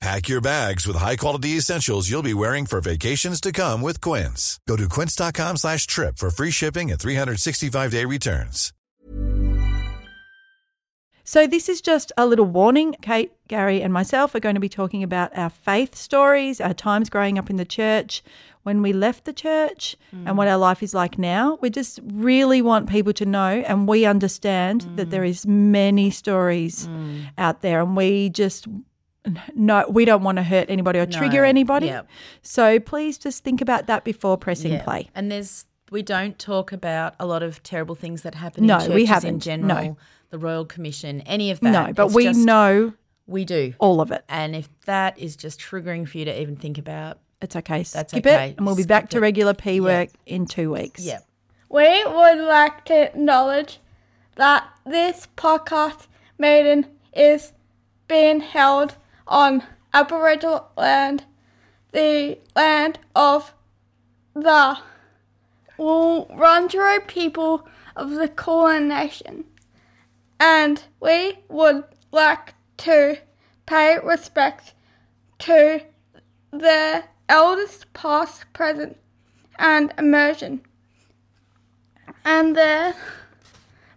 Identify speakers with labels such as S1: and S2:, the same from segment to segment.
S1: Pack your bags with high-quality essentials you'll be wearing for vacations to come with Quince. Go to quince.com slash trip for free shipping and 365-day returns.
S2: So, this is just a little warning. Kate, Gary, and myself are going to be talking about our faith stories, our times growing up in the church, when we left the church, hmm. and what our life is like now. We just really want people to know, and we understand hmm. that there is many stories hmm. out there, and we just no, we don't want to hurt anybody or trigger
S3: No,
S2: anybody.
S3: yep.
S2: So please just think about that before pressing
S3: Yeah.
S2: play.
S3: And there's we don't talk about a lot of terrible things that happen
S2: No,
S3: in churches
S2: we haven't.
S3: general.
S2: No.
S3: The Royal Commission, any of that.
S2: No, but
S3: It's
S2: we
S3: just-
S2: know
S3: we do.
S2: all of it.
S3: And if that is just triggering for you to even think about,
S2: It's okay.
S3: That's
S2: Skip
S3: okay.
S2: it, and we'll be back
S3: Skip
S2: to regular P work in two weeks.
S3: yeah,
S4: We would like to acknowledge that this podcast meeting is being held on Aboriginal land, the land of the Wurundjeri people of the Kulin Nation. And we would like to pay respect to the elders past, present, and emerging and their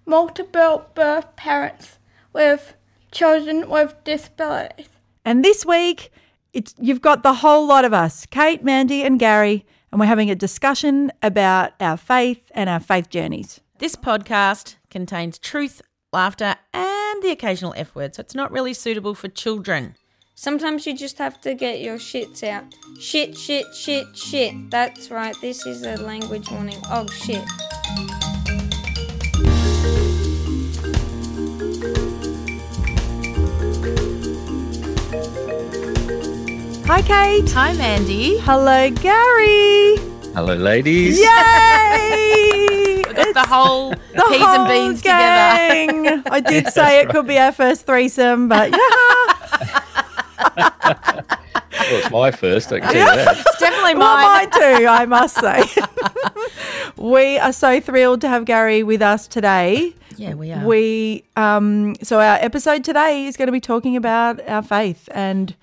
S4: multiple birth parents with children with disabilities.
S2: And this week, it's you've got the whole lot of us, Kate, Mandy, and Gary, and we're having a discussion about our faith and our faith journeys.
S3: this podcast contains truth, laughter, and the occasional F word, so it's not really suitable for children.
S5: Sometimes you just have to get your shits out. Shit, shit, shit, shit. That's right, this is a language warning. Oh shit.
S2: Hi, Kate.
S3: Hi, Mandy.
S2: Hello, Gary.
S6: Hello, ladies.
S2: Yay!
S3: We've got the whole
S2: The
S3: peas
S2: whole
S3: and beans together.
S2: gang. I did say it could be our first threesome, but yeah.
S6: Well, it's my first, I can tell you that.
S3: It's definitely
S2: Well,
S3: mine.
S2: mine too, I must say. we are so thrilled to have Gary with us today.
S3: Yeah, we are.
S2: We um so our episode today is going to be talking about our faith and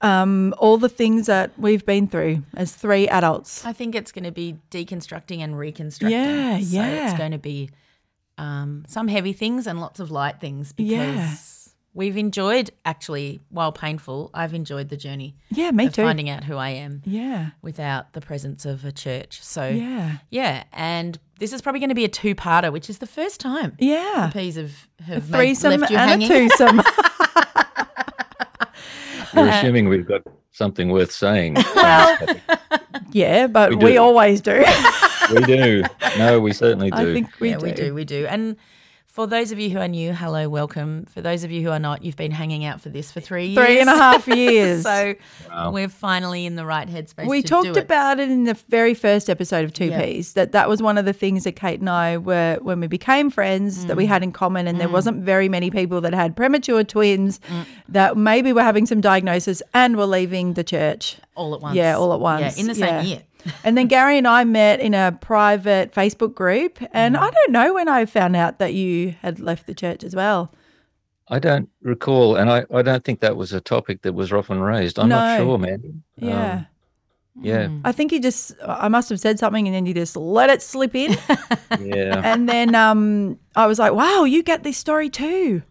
S2: um all the things that we've been through as three adults.
S3: I think it's going to be deconstructing and reconstructing.
S2: Yeah,
S3: So
S2: yeah.
S3: It's going to be um, some heavy things and lots of light things because
S2: Yeah.
S3: we've enjoyed, actually, while painful, I've enjoyed the journey
S2: Yeah, me
S3: of
S2: too.
S3: finding out who I am
S2: Yeah.
S3: without the presence of a church. So,
S2: Yeah.
S3: yeah. And this is probably going to be a two parter, which is the first time
S2: Yeah.
S3: Peas have, have made,
S2: Threesome
S3: left you
S2: and
S3: hanging.
S2: a twosome.
S6: You're assuming we've got something worth saying.
S2: well, yeah, but
S6: We
S2: we, always do.
S6: we do. No, we certainly do.
S2: I think we
S3: yeah,
S2: do.
S3: we do. We do. And for those of you who are new, hello, welcome. For those of you who are not, you've been hanging out for this for three years.
S2: Three and a half years.
S3: so
S6: Wow.
S3: we're finally in the right headspace.
S2: we
S3: to
S2: talked
S3: do it.
S2: about it in the very first episode of Two
S3: Yeah.
S2: Ps that that was one of the things that Kate and I were when we became friends that
S3: Mm.
S2: we had in common, and there wasn't very many people that had premature twins
S3: Mm.
S2: that maybe were having some diagnosis and were leaving the church.
S3: All at once.
S2: Yeah, all at once.
S3: Yeah, in the same
S2: Yeah.
S3: year.
S2: And then Gary and I met in a private Facebook group. And I don't know when I found out that you had left the church as well.
S6: I don't recall, and I, I don't think that was a topic that was often raised. I'm not sure, man.
S2: Yeah.
S6: yeah,
S2: I think you just, I must have said something and then you just let it slip in.
S6: yeah.
S2: and then um, I was like, wow, you get this story too.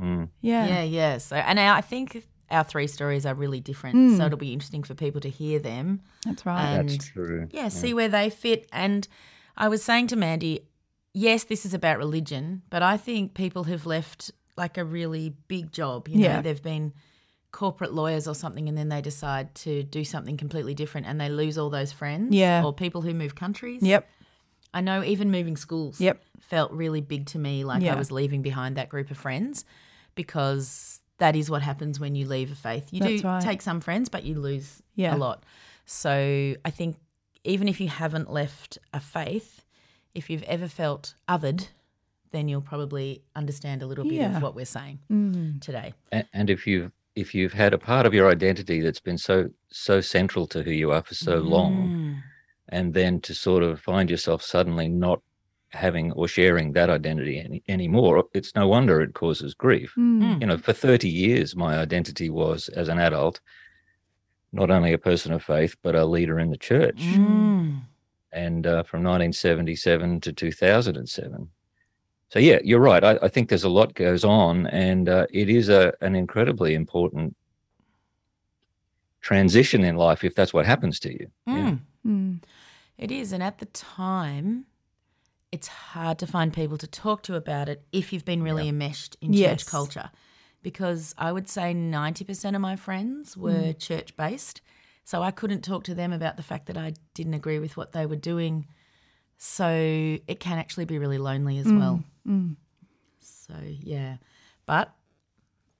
S6: Mm.
S2: Yeah.
S3: Yeah, yeah. So, and I think our three stories are really different. So hmm. it'll be interesting for people to hear them.
S2: That's right.
S3: And
S6: That's true.
S3: yeah, see where they fit. And I was saying to Mandy, yes, this is about religion, but I think people have left like a really big job. You know,
S2: Yeah.
S3: they've been corporate lawyers or something, and then they decide to do something completely different, and they lose all those friends.
S2: Yeah.
S3: or people who move countries.
S2: Yep.
S3: I know even moving schools.
S2: Yep.
S3: felt really big to me. Like
S2: Yeah.
S3: I was leaving behind that group of friends because that is what happens when you leave a faith. You
S2: That's
S3: do
S2: right.
S3: take some friends, but you lose
S2: Yeah.
S3: a lot. So I think even if you haven't left a faith, if you've ever felt othered, then you'll probably understand a little bit
S2: Yeah.
S3: of what we're saying
S2: Mm.
S3: today.
S6: A- And if you've if you've had a part of your identity that's been so so central to who you are for so long,
S3: Mm.
S6: and then to sort of find yourself suddenly not having or sharing that identity any, anymore, it's no wonder it causes grief.
S2: Mm.
S6: You know, for 30 years, my identity was as an adult, not only a person of faith, but a leader in the church.
S3: Mm.
S6: And uh, from 1977 to 2007. So, yeah, you're right. I, I think there's a lot goes on, and uh, it is a, an incredibly important transition in life if that's what happens to you. Yeah.
S3: Mm.
S2: Mm.
S3: It is. And at the time, it's hard to find people to talk to about it if you've been really enmeshed in
S2: Yes.
S3: church culture. Because I would say 90% of my friends were church based. So I couldn't talk to them about the fact that I didn't agree with what they were doing. So it can actually be really lonely as well.
S2: Mm.
S3: So, yeah. But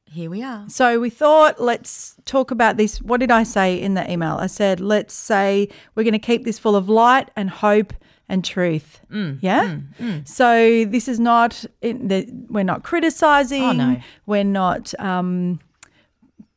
S3: here we are.
S2: So we thought, let's talk about this. What did I say in the email? I said, let's say we're going to keep this full of light and hope and truth.
S3: Mm,
S2: yeah. So this is not. In the, we're not criticizing.
S3: Oh, no.
S2: We're not. Um,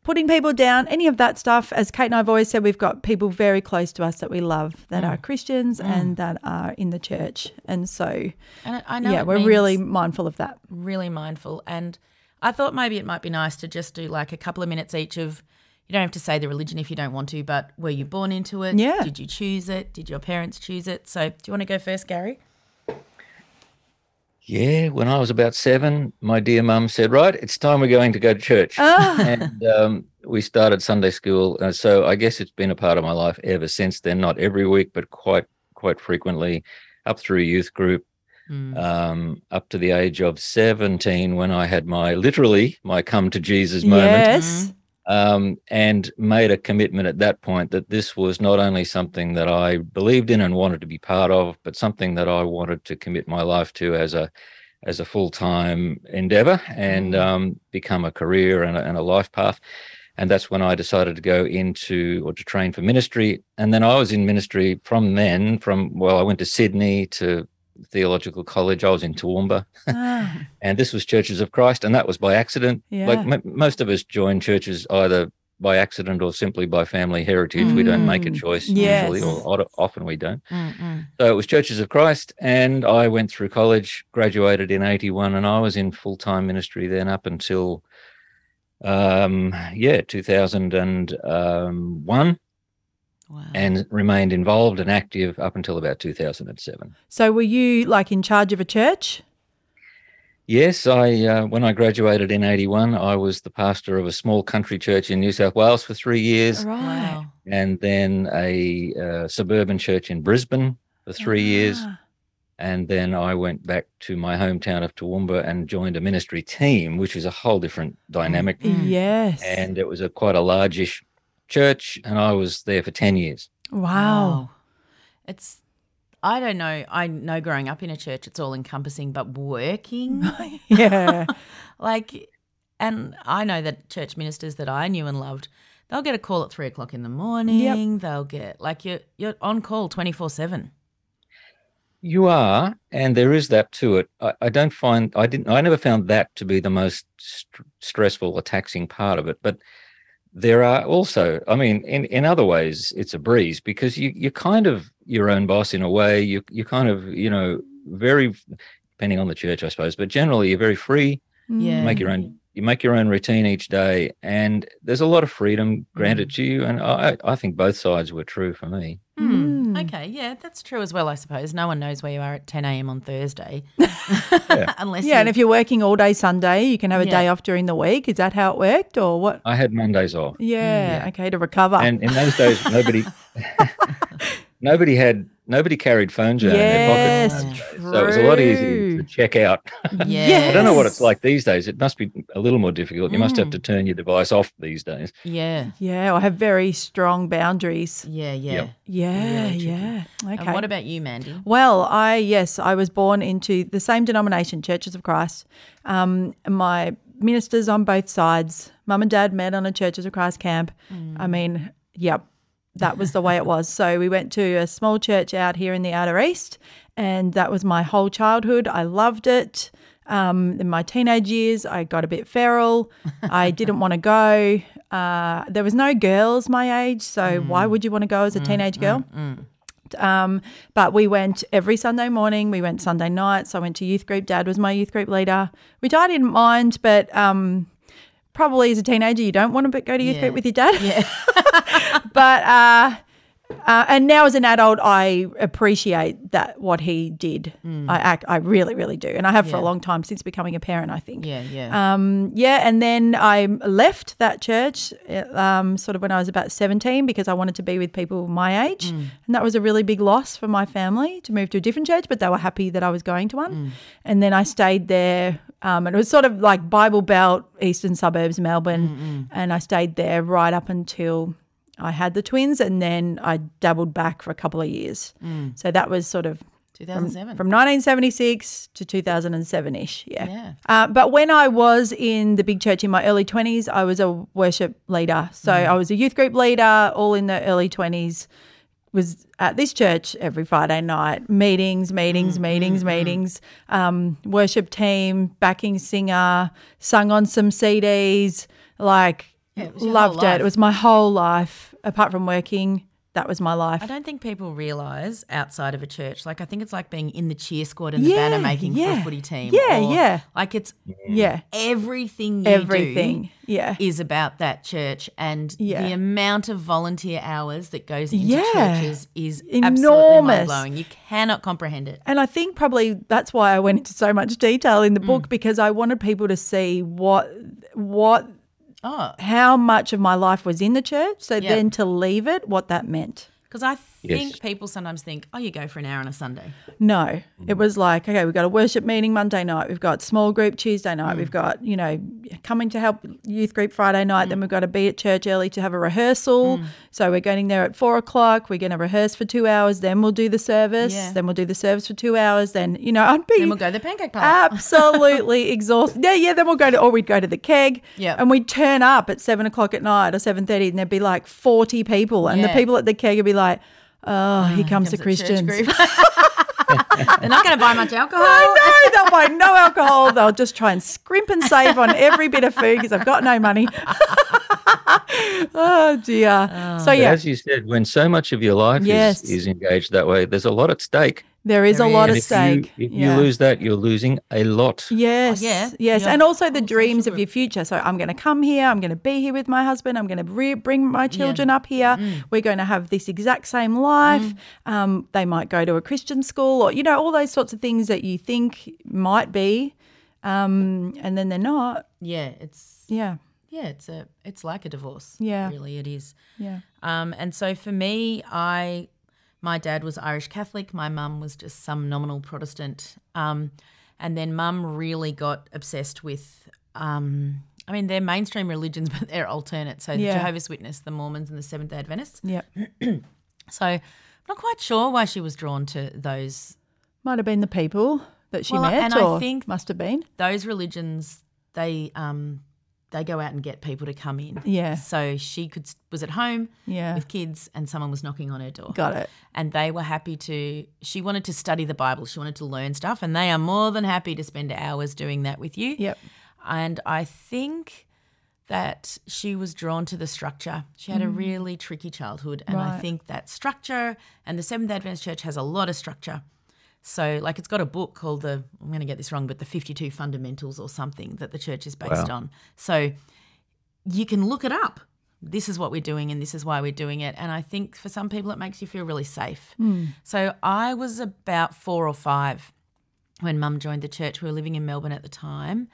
S2: Putting people down, any of that stuff. As Kate and I've always said, we've got people very close to us that we love that
S3: Mm.
S2: are Christians and that are in the church. And so,
S3: And I know
S2: yeah, we're really mindful of that.
S3: really mindful. And I thought maybe it might be nice to just do like a couple of minutes each of, you don't have to say the religion if you don't want to, but were you born into it?
S2: Yeah.
S3: Did you choose it? Did your parents choose it? So do you want to go first, Gary?
S6: Yeah, when I was about seven, my dear mum said, "Right, it's time we're going to go to church," and um, we started Sunday school. Uh, so I guess it's been a part of my life ever since then. Not every week, but quite quite frequently, up through youth group,
S3: Mm.
S6: um, up to the age of seventeen, when I had my literally my come to Jesus moment
S2: Yes.
S6: Um, and made a commitment at that point that this was not only something that I believed in and wanted to be part of, but something that I wanted to commit my life to as a as a full time endeavor and um, become a career and a, and a life path. And that's when I decided to go into or to train for ministry. And then I was in ministry from then. From well, I went to Sydney to theological college. I was in Toowoomba
S2: Ah,
S6: and this was Churches of Christ, and that was by accident. Like m- most of us join churches either by accident or simply by family heritage. We don't make a
S2: Mm,
S6: choice
S2: yes.
S6: usually, or often we don't.
S3: Mm-mm.
S6: So it was Churches of Christ, and I went through college, graduated in '81, and I was in full time ministry then up until, um, yeah, 2001,
S3: Wow.
S6: and remained involved and active up until about 2007.
S2: So were you like in charge of a church?
S6: Yes, I uh, when I graduated in '81, I was the pastor of a small country church in New South Wales for three years,
S3: wow.
S6: and then a uh, suburban church in Brisbane for three years,
S2: Ah,
S6: and then I went back to my hometown of Toowoomba and joined a ministry team, which was a whole different dynamic,
S3: Mm.
S2: Yes.
S6: and it was a quite a largish church, and I was there for ten years.
S2: wow.
S3: It's, I don't know. I know growing up in a church, it's all encompassing, but working,
S2: yeah.
S3: like, and I know that church ministers that I knew and loved, they'll get a call at three o'clock in the morning. They'll get, like, you're, you're on call 24 7.
S6: You are, and there is that to it. I, I don't find I didn't. I never found that to be the most st- stressful or taxing part of it. But there are also, I mean, in, in other ways, it's a breeze because you you're kind of your own boss in a way. You you kind of you know very depending on the church, I suppose, but generally you're very free. Mm.
S3: Yeah.
S6: You make your own you make your own routine each day, and there's a lot of freedom granted mm. to you. And I I think both sides were true for me.
S2: Mm.
S3: Okay, yeah, that's true as well, I suppose. No one knows where you are at 10 a.m. on Thursday. Unless
S2: Yeah, and if you're working all day Sunday, you can have a
S3: Yeah.
S2: day off during the week. Is that how it worked, or what?
S6: I had Mondays off.
S2: Yeah, okay, to recover.
S6: and in those days nobody nobody had nobody carried phones around in their
S2: yes,
S6: pockets in those so it was a lot easier to check out
S3: yeah.
S6: i don't know what it's like these days it must be a little more difficult you must
S3: Mm.
S6: have to turn your device off these days
S3: Yeah,
S2: Yeah, I have very strong boundaries.
S3: yeah, yeah.
S6: Yep.
S2: Yeah,
S3: Really
S2: yeah. Okay.
S3: And what about you, Mandy?
S2: Well, I yes, I was born into the same denomination, Churches of Christ. Um, my ministers on both sides, mum and dad met on a Churches of Christ camp. I mean, yep, that was the way it was. So we went to a small church out here in the outer east, and that was my whole childhood. I loved it. Um, in my teenage years, I got a bit feral. I didn't want to go. Uh, there was no girls my age, so why would you want to go as a teenage girl? Um, but we went every Sunday morning. We went Sunday nights. I went to youth group. Dad was my youth group leader, which I didn't mind, but um, probably as a teenager, you don't want to go to youth
S3: Yeah.
S2: group with your dad.
S3: Yeah.
S2: but uh, uh, and now as an adult, I appreciate that what he did. I act, I really, really do, and I have for a
S3: Mm.
S2: Long time since becoming a parent. I think.
S3: Yeah, yeah.
S2: Um, yeah, and then I left that church uh, um, sort of when I was about 17 because I wanted to be with people my age.
S3: Mm.
S2: And that was a really big loss for my family to move to a different church, but they were happy that I was going to one.
S3: Mm.
S2: And then I stayed there. Um, and it was sort of like Bible Belt, eastern suburbs, Melbourne. And I stayed there right up until I had the twins. And then I dabbled back for a couple of years. So that was sort of
S3: 2007.
S2: from 1976 to 2007 ish. Yeah.
S3: Yeah.
S2: Uh, but when I was in the big church in my early 20s, I was a worship leader. So
S3: Mm.
S2: I was a youth group leader, all in the early 20s. Was at this church every Friday night, meetings, meetings,
S3: Mm,
S2: meetings, meetings. Um, worship team, backing singer, sung on some CDs. Like,
S3: Yeah, it was your whole
S2: loved it. It was my whole life. Apart from working, that was my life.
S3: I don't think people realise outside of a church. Like I think it's like being in the cheer squad and the banner making for a footy team.
S2: Yeah, yeah.
S3: Like it's
S2: Yeah,
S3: everything you
S2: everything.
S3: do
S2: Yeah.
S3: is about that church and
S2: Yeah.
S3: the amount of volunteer hours that goes into
S2: Yeah.
S3: churches is
S2: Enormous.
S3: blowing. You cannot comprehend it.
S2: And I think probably that's why I went into so much detail in the
S3: Mm.
S2: book because I wanted people to see what what
S3: Oh,
S2: how much of my life was in the church. So
S3: Yeah.
S2: then to leave it, what that meant.
S3: because I
S6: Yes.
S3: people sometimes think, oh, you go for an hour on a Sunday.
S2: No, it was like, okay, we've got a worship meeting Monday night. We've got small group Tuesday night.
S3: Mm.
S2: We've got, you know, coming to help youth group Friday night.
S3: Mm.
S2: Then we've got to be at church early to have a rehearsal. So we're getting there at four o'clock. We're going to rehearse for two hours. Then we'll do the service.
S3: Yeah.
S2: Then we'll do the service for two hours. Then, you know, I'd be
S3: Then we'll go to the pancake party.
S2: absolutely exhausted. Yeah, yeah. Then we'll go to, or we'd go to the keg.
S3: Yeah.
S2: And we'd turn up at seven o'clock at night or seven thirty, and there'd be like forty people, and the people at the keg would be like, "Oh, here ah, comes,
S3: Comes
S2: the Christians."
S3: They're not going to buy much alcohol.
S2: I know they'll buy no alcohol. They'll just try and scrimp and save on every bit of food because I've got no money. oh dear. Ah. so
S6: But
S2: yeah,
S6: as you said, when so much of your life
S2: Yes.
S6: is, is engaged that way, there's a lot at stake.
S2: There is
S3: There
S2: a lot
S3: is.
S2: of
S6: And if,
S2: stake.
S6: you, if
S2: yeah.
S6: you lose that, you're losing a lot.
S2: Yes,
S3: Oh, yeah,
S2: yes,
S3: yeah.
S2: and also the dreams
S3: social
S2: of your future. So I'm going to come here. I'm going to be here with my husband. I'm going to re- bring my children up here.
S3: Mm.
S2: We're going to have this exact same life. Um, they might go to a Christian school, or you know, all those sorts of things that you think might be, um, and then they're not.
S3: Yeah, it's
S2: Yeah,
S3: yeah, it's a it's like a divorce.
S2: Yeah.
S3: really, it is.
S2: yeah.
S3: Um, and so for me, I my dad was Irish Catholic. My mum was just some nominal Protestant. Um, and then mum really got obsessed with. Um, I mean, they're mainstream religions, but they're alternate. So the
S2: Yeah.
S3: Jehovah's Witness, the Mormons, and the Seventh Day Adventists.
S2: Yeah,
S3: So I'm not quite sure why she was drawn to those
S2: might have been the people that she
S3: Well,
S2: met,
S3: and I think-
S2: must have been.
S3: those religions. They um, they go out and get people to come in.
S2: Yeah.
S3: So she could was at home
S2: Yeah,
S3: with kids, and someone was knocking on her door.
S2: got it.
S3: and they were happy to she wanted to study the bible she wanted to learn stuff and they are more than happy to spend hours doing that with you
S2: Yep.
S3: and i think that she was drawn to the structure. She had a mm. really tricky childhood, and I think that structure and the Seventh Adventist Church has a lot of structure. So, like, it's got a book called the I'm going to get this wrong, but the 52 Fundamentals or something that the church is based
S6: Wow.
S3: on. So, you can look it up. This is what we're doing, and this is why we're doing it. And I think for some people, it makes you feel really safe. Hmm. So, I was about four or five when mum joined the church. We were living in Melbourne at the time.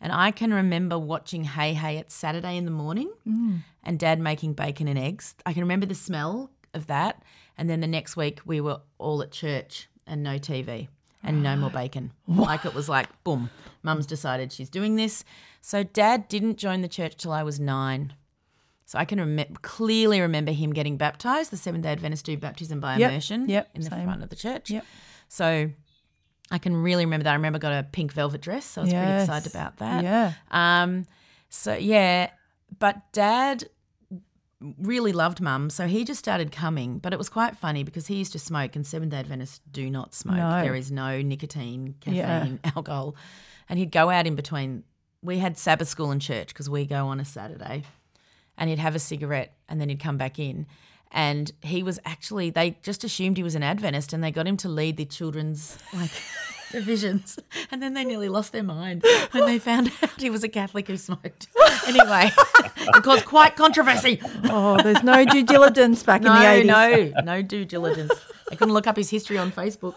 S3: And I can remember watching Hey Hey It's Saturday in the morning hmm. and dad making bacon and eggs. I can remember the smell of that. And then the next week, we were all at church and no TV and no more bacon. Like it was like, boom, mum's decided she's doing this. So dad didn't join the church till I was nine. So I can rem- clearly remember him getting baptized. The Seventh day Adventists do baptism by
S2: Yep,
S3: immersion
S2: yep,
S3: in the
S2: same.
S3: front of the church.
S2: Yep.
S3: So I can really remember that. I remember I got a pink velvet dress. So I was pretty excited about that.
S2: Yeah.
S3: Um, so yeah, but dad really loved mum, so he just started coming. But it was quite funny because he used to smoke, and Seventh Day Adventists do not smoke.
S2: No.
S3: There is no nicotine,
S2: Yeah.
S3: caffeine, alcohol, and he'd go out in between. We had Sabbath school and church because we go on a Saturday, and he'd have a cigarette, and then he'd come back in. And he was actually, they just assumed he was an Adventist and they got him to lead the children's like divisions. And then they nearly lost their mind when they found out he was a Catholic who smoked. Anyway, it caused quite controversy.
S2: Oh, there's no due diligence back
S3: No,
S2: in the 80s.
S3: no, no due diligence. I couldn't look up his history on Facebook.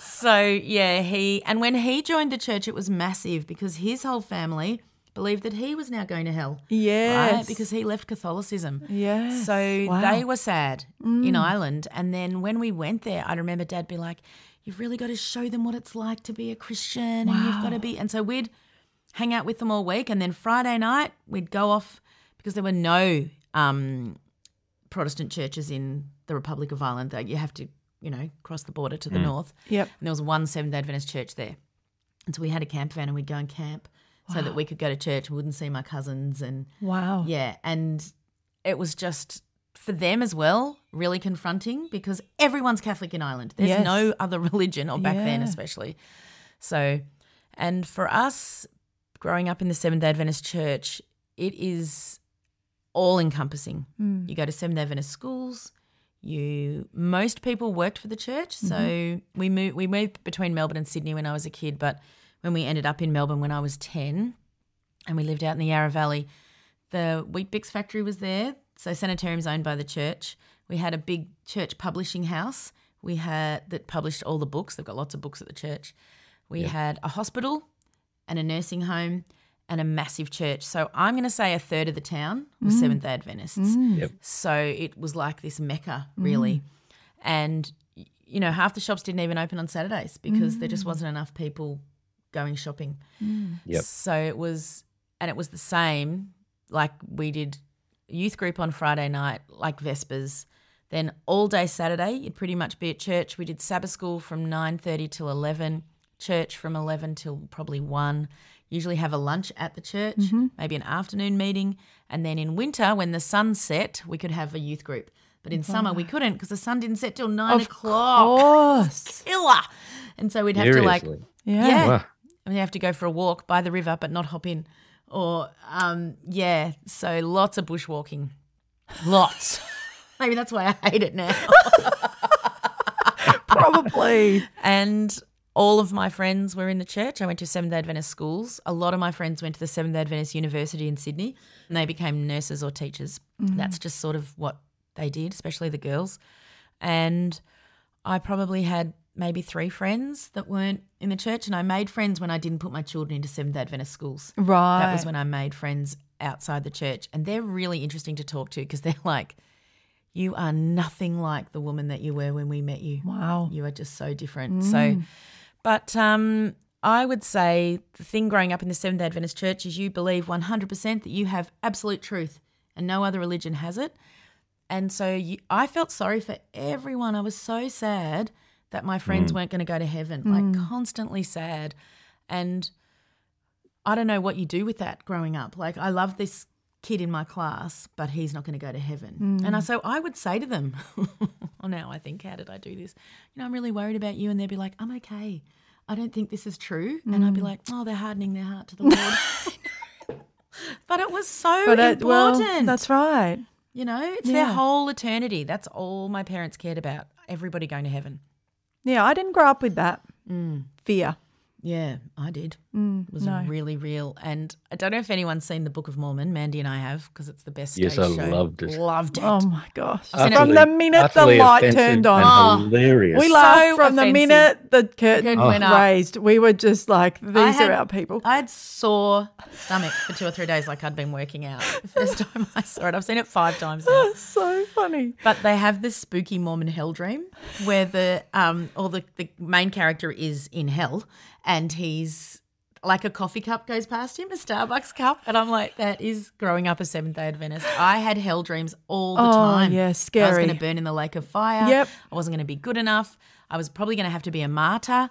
S3: So yeah, he and when he joined the church, it was massive because his whole family believed that he was now going to hell.
S2: Yeah.
S3: right? because he left Catholicism.
S2: Yeah.
S3: So
S2: Wow.
S3: they were sad in mm. Ireland, and then when we went there, I remember Dad be like, "You've really got to show them what it's like to be a Christian, and you've got to be." And so we'd hang out with them all week, and then Friday night we'd go off because there were no um, Protestant churches in the Republic of Ireland. That you have to, you know, cross the border to the north.
S2: Yep.
S3: And there was one Seventh Day Adventist church there. And so we had a camp van and we'd go and camp so that we could go to church and wouldn't see my cousins and
S2: Wow.
S3: yeah, and it was just for them as well really confronting because everyone's Catholic in Ireland. There's
S2: Yes.
S3: no other religion, or back then especially. So, and for us growing up in the Seventh Day Adventist Church, it is all encompassing. Hmm. You go to Seventh Day Adventist schools. You most people worked for the church, so mm-hmm. we moved we moved between Melbourne and Sydney when I was a kid. But when we ended up in Melbourne when I was ten, and we lived out in the Yarra Valley, the Weet-Bix factory was there. So sanitarium's owned by the church. We had a big church publishing house. We had that published all the books. They've got lots of books at the church. We had a hospital and a nursing home and a massive church. So I'm going to say a third of the town was mm. Seventh Day Adventists. Mm.
S6: Yep.
S3: So it was like this mecca, really. Mm. And you know, half the shops didn't even open on Saturdays because there just wasn't enough people going shopping.
S6: Yep.
S3: So it was, and it was the same. Like we did youth group on Friday night, like Vespers. Then all day Saturday, you'd pretty much be at church. We did Sabbath school from nine thirty till eleven, church from eleven till probably one. Usually have a lunch at the church, maybe an afternoon meeting, and then in winter when the sun set, we could have a youth group. But in summer we couldn't because the sun didn't set till nine
S2: Of
S3: o'clock.
S2: course.
S3: Killer. And so we'd have to like
S2: Yeah.
S3: yeah.
S6: Wow.
S3: And we have to go for a walk by the river, but not hop in. Or, um, yeah, so lots of bushwalking. Lots. Maybe that's why I hate it now.
S2: Probably.
S3: and all of my friends were in the church. I went to Seventh day Adventist schools. A lot of my friends went to the Seventh day Adventist University in Sydney and they became nurses or teachers. Mm-hmm. That's just sort of what they did, especially the girls. And I probably had maybe three friends that weren't in the church. And I made friends when I didn't put my children into Seventh day Adventist schools.
S2: Right.
S3: That was when I made friends outside the church. And they're really interesting to talk to because they're like, you are nothing like the woman that you were when we met you.
S2: Wow.
S3: You are just so different. Mm. So, but um, I would say the thing growing up in the Seventh day Adventist church is you believe 100% that you have absolute truth and no other religion has it. And so you, I felt sorry for everyone. I was so sad that my friends mm. weren't going to go to heaven, like mm. constantly sad. And I don't know what you do with that growing up. Like, I love this kid in my class, but he's not going to go to heaven. Mm. And I, so I would say to them, oh, now I think, how did I do this? You know, I'm really worried about you. And they'd be like, I'm okay. I don't think this is true. And I'd be mm. like, oh, they're hardening their heart to the Lord. But it was so
S2: But it, well,
S3: important.
S2: that's right.
S3: you know, it's their whole eternity. That's all my parents cared about. Everybody going to heaven.
S2: Yeah, I didn't grow up with that mm. fear.
S3: Yeah, I did.
S2: Mm,
S3: It was
S2: no.
S3: really real. And I don't know if anyone's seen the Book of Mormon. Mandy and I have because it's the best
S6: Yes,
S3: stage
S6: I
S3: show.
S6: loved it.
S3: Loved it.
S2: Oh my gosh!
S3: I've seen it-
S2: From the minute the light turned on,
S6: hilarious.
S2: we
S3: So
S2: laughed from the minute the curtain
S3: Curtain
S2: was
S3: went up.
S2: raised. We were just like, these
S3: had-
S2: are our people.
S3: I had sore stomach for two or three days, like I'd been working out. The first time I saw it, I've seen it five times now.
S2: That's so funny.
S3: But they have this spooky Mormon hell dream where the um or the, the main character is in hell and he's like a coffee cup goes past him, a Starbucks cup, and I'm like, that is growing up a Seventh Day Adventist. I had hell dreams all the
S2: Oh,
S3: time.
S2: yeah,
S3: I was going to burn in the lake of fire.
S2: Yep.
S3: I wasn't going to be good enough. I was probably going to have to be a martyr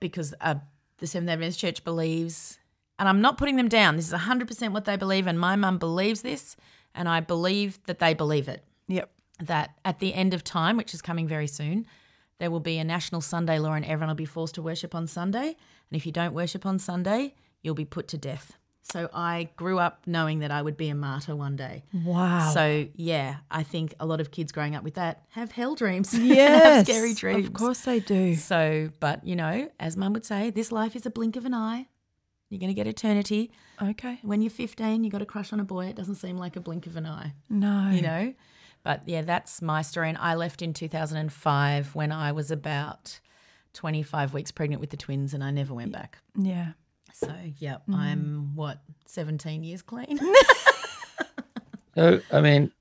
S3: because uh, the Seventh Day Adventist Church believes, and I'm not putting them down. This is 100% what they believe, and my mum believes this, and I believe that they believe it
S2: Yep.
S3: that at the end of time, which is coming very soon, there will be a national Sunday law and everyone will be forced to worship on Sunday. And if you don't worship on Sunday, you'll be put to death. So I grew up knowing that I would be a martyr one day.
S2: Wow.
S3: So yeah, I think a lot of kids growing up with that have hell dreams.
S2: yes,
S3: scary dreams.
S2: Of course they do.
S3: So, but you know, as mum would say, this life is a blink of an eye. You're going to get eternity.
S2: Okay.
S3: When you're 15, you got a crush on a boy. It doesn't seem like a blink of an eye
S2: No.
S3: you know. But yeah, that's my story. And I left in 2005 when I was about 25 weeks pregnant with the twins, and I never went back.
S2: Yeah.
S3: So yeah, I'm what 17 years clean.
S6: So, I mean,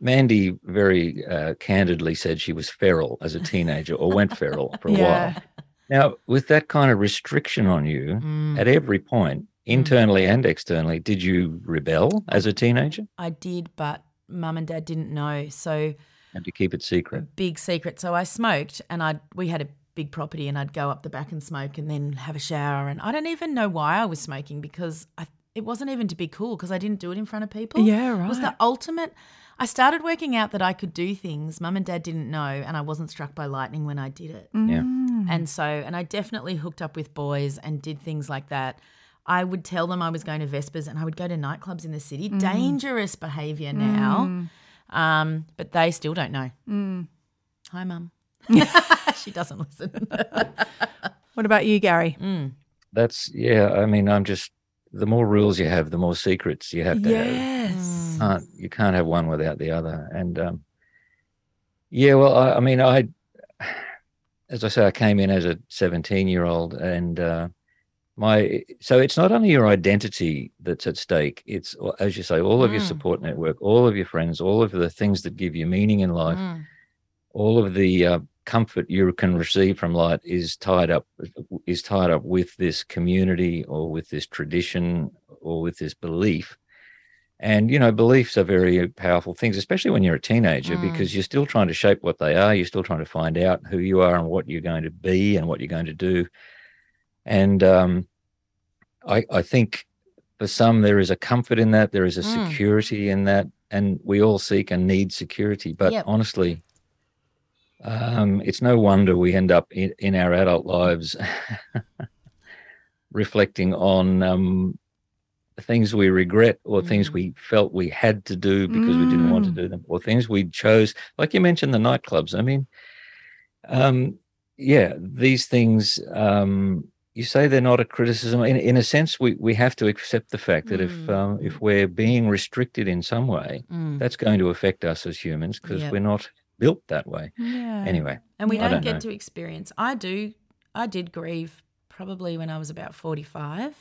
S6: Mandy very uh, candidly said she was feral as a teenager or went feral for a
S2: Yeah.
S6: while. Now, with that kind of restriction on you
S3: Mm.
S6: at every point, internally and externally, did you rebel as a teenager?
S3: I did, but mum and dad didn't know. So
S6: Had to keep it secret.
S3: big secret. So I smoked, and I we had a big property, and I'd go up the back and smoke, and then have a shower. And I don't even know why I was smoking because I, it wasn't even to be cool because I didn't do it in front of people.
S2: Yeah,
S3: It was the ultimate. I started working out that I could do things mum and dad didn't know, and I wasn't struck by lightning when I did it.
S6: Yeah. Mm.
S3: And so, and I definitely hooked up with boys and did things like that. I would tell them I was going to Vespers and I would go to nightclubs in the city. Mm. Dangerous behavior now. Mm. Um, but they still don't know. Mm. Hi, mum. she doesn't listen.
S2: What about you, Gary?
S6: That's, yeah, I mean, I'm just, the more rules you have, the more secrets you have to have.
S2: Yes.
S6: can't you can't have one without the other and um yeah well I, I mean i as i say i came in as a 17 year old and uh my so it's not only your identity that's at stake it's as you say all of your
S3: Mm.
S6: support network all of your friends all of the things that give you meaning in life
S3: Mm.
S6: all of the uh, comfort you can receive from light is tied up is tied up with this community or with this tradition or with this belief and you know beliefs are very powerful things especially when you're a teenager
S3: Mm.
S6: because you're still trying to shape what they are you're still trying to find out who you are and what you're going to be and what you're going to do and um, I, I think for some there is a comfort in that there is a
S3: Mm.
S6: security in that and we all seek and need security but
S3: Yep.
S6: honestly um, it's no wonder we end up in, in our adult lives reflecting on um, things we regret or things
S3: Mm.
S6: we felt we had to do because we didn't want to do them or things we chose like you mentioned the nightclubs i mean um, yeah these things um, you say they're not a criticism in, in a sense we, we have to accept the fact that if
S3: Mm.
S6: um, if we're being restricted in some way
S3: Mm.
S6: that's going to affect us as humans because
S3: Yep.
S6: we're not built that way
S2: Yeah.
S6: anyway
S3: And we don't,
S6: don't
S3: get
S6: know.
S3: to experience. I do. I did grieve probably when I was about 45.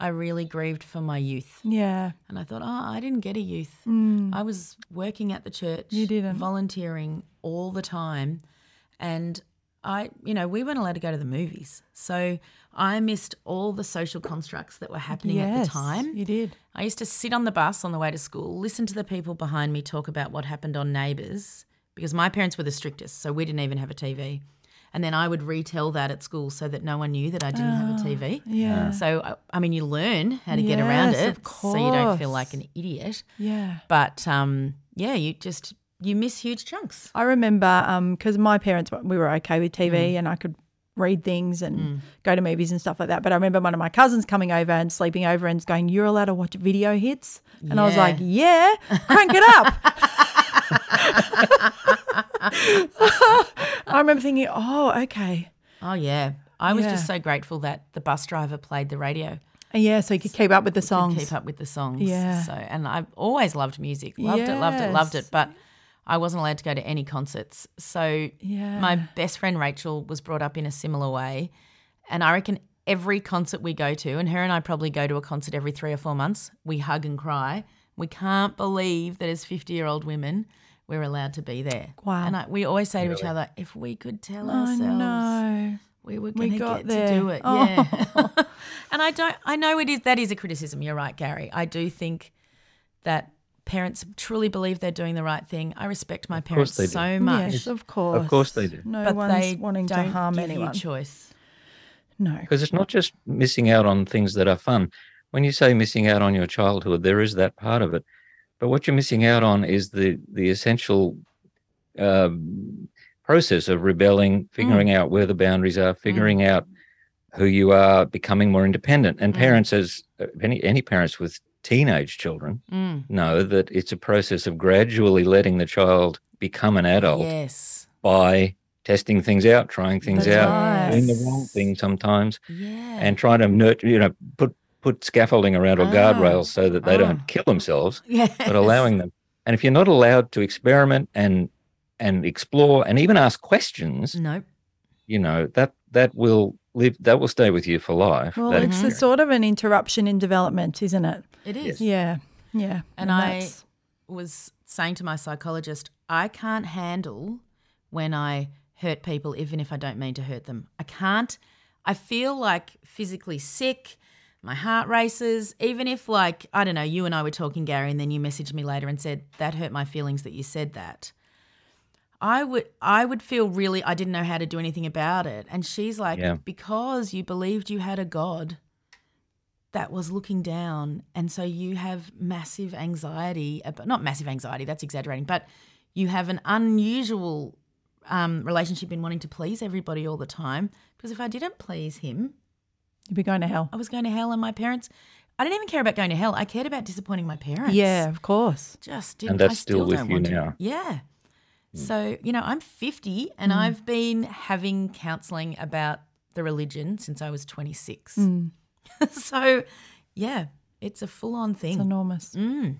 S3: I really grieved for my youth.
S2: Yeah.
S3: And I thought, oh, I didn't get a youth.
S2: Mm.
S3: I was working at the church.
S2: You didn't.
S3: Volunteering all the time. And I, you know, we weren't allowed to go to the movies. So I missed all the social constructs that were happening at the time.
S2: You did.
S3: I used to sit on the bus on the way to school, listen to the people behind me talk about what happened on Neighbours, because my parents were the strictest, so we didn't even have a TV. And then I would retell that at school so that no one knew that I didn't have a TV.
S2: Yeah.
S3: So, I- I mean, you learn how to get around it
S2: of
S3: so you don't feel like an idiot.
S2: Yeah.
S3: But um, yeah, you just, you miss huge chunks.
S2: I remember because my parents, we were okay with TV
S3: Mm.
S2: and I could read things and go to movies and stuff like that. But I remember one of my cousins coming over and sleeping over and going, "You're allowed to watch video hits," and I was like, "Yeah, crank it up." I remember thinking, "Oh, okay."
S3: Oh yeah. I was just so grateful that the bus driver played the radio.
S2: Yeah, so you could keep up with the songs.
S3: keep up with the songs.
S2: Yeah.
S3: So, and I've always loved music. Loved it, loved it, loved it. But I wasn't allowed to go to any concerts. So,
S2: Yeah.
S3: my best friend Rachel was brought up in a similar way. And I reckon every concert we go to, and her and I probably go to a concert every three or four months, we hug and cry. We can't believe that as 50 year old women, we're allowed to be there.
S2: Wow.
S3: And I, we always say to each other, if we could tell
S2: I
S3: ourselves
S2: know.
S3: we were
S2: We
S3: going to
S2: got
S3: get
S2: there.
S3: to do it.
S2: Oh.
S3: Yeah. and I don't I know it is that is a criticism. You're right, Gary. I do think that parents truly believe they're doing the right thing. I respect my parents
S6: they do.
S3: so much.
S2: Yes, of course.
S6: Of course they do.
S2: No
S3: but
S2: one's
S3: they
S2: wanting
S3: don't
S2: to harm
S3: give
S2: anyone.
S3: you choice.
S2: no.
S6: Because it's not just missing out on things that are fun. When you say missing out on your childhood, there is that part of it. But what you're missing out on is the the essential um, process of rebelling, figuring out where the boundaries are, figuring out who you are, becoming more independent. And
S3: Mm.
S6: parents, as uh, any any parents with teenage children,
S3: Mm.
S6: know that it's a process of gradually letting the child become an adult
S3: Yes.
S6: by testing things out, trying things
S2: That's
S6: out, doing the wrong thing sometimes
S3: Yeah.
S6: and trying to nurture, you know, put put scaffolding around or
S3: Ah.
S6: guardrails so that they
S3: Ah.
S6: don't kill themselves,
S3: yes.
S6: but allowing them. And if you're not allowed to experiment and and explore and even ask questions,
S3: Nope.
S6: you know that that will live. That will stay with you for life.
S2: Well,
S6: that
S2: it's a sort of an interruption in development, isn't it?
S3: It is.
S2: Yeah. Yeah.
S3: And I was saying to my psychologist, I can't handle when I hurt people, even if I don't mean to hurt them. I can't. I feel like physically sick. My heart races. Even if, like, I don't know, you and I were talking, Gary, and then you messaged me later and said that hurt my feelings that you said that. I would, I would feel really. I didn't know how to do anything about it. And she's like,
S6: Yeah.
S3: because you believed you had a God that was looking down and so you have massive anxiety about not massive anxiety that's exaggerating but you have an unusual um, relationship in wanting to please everybody all the time because if i didn't please him
S2: You'd be going to hell.
S3: i was going to hell and my parents i didn't even care about going to hell i cared about disappointing my parents
S2: Yeah, of course.
S3: just didn't
S6: that's
S3: I
S6: still with
S3: don't
S6: you
S3: want to.
S6: now.
S3: yeah Mm. so you know i'm 50 and mm. i've been having counseling about the religion since i was 26 mm. so yeah it's a full-on thing
S2: It's enormous.
S3: Mm.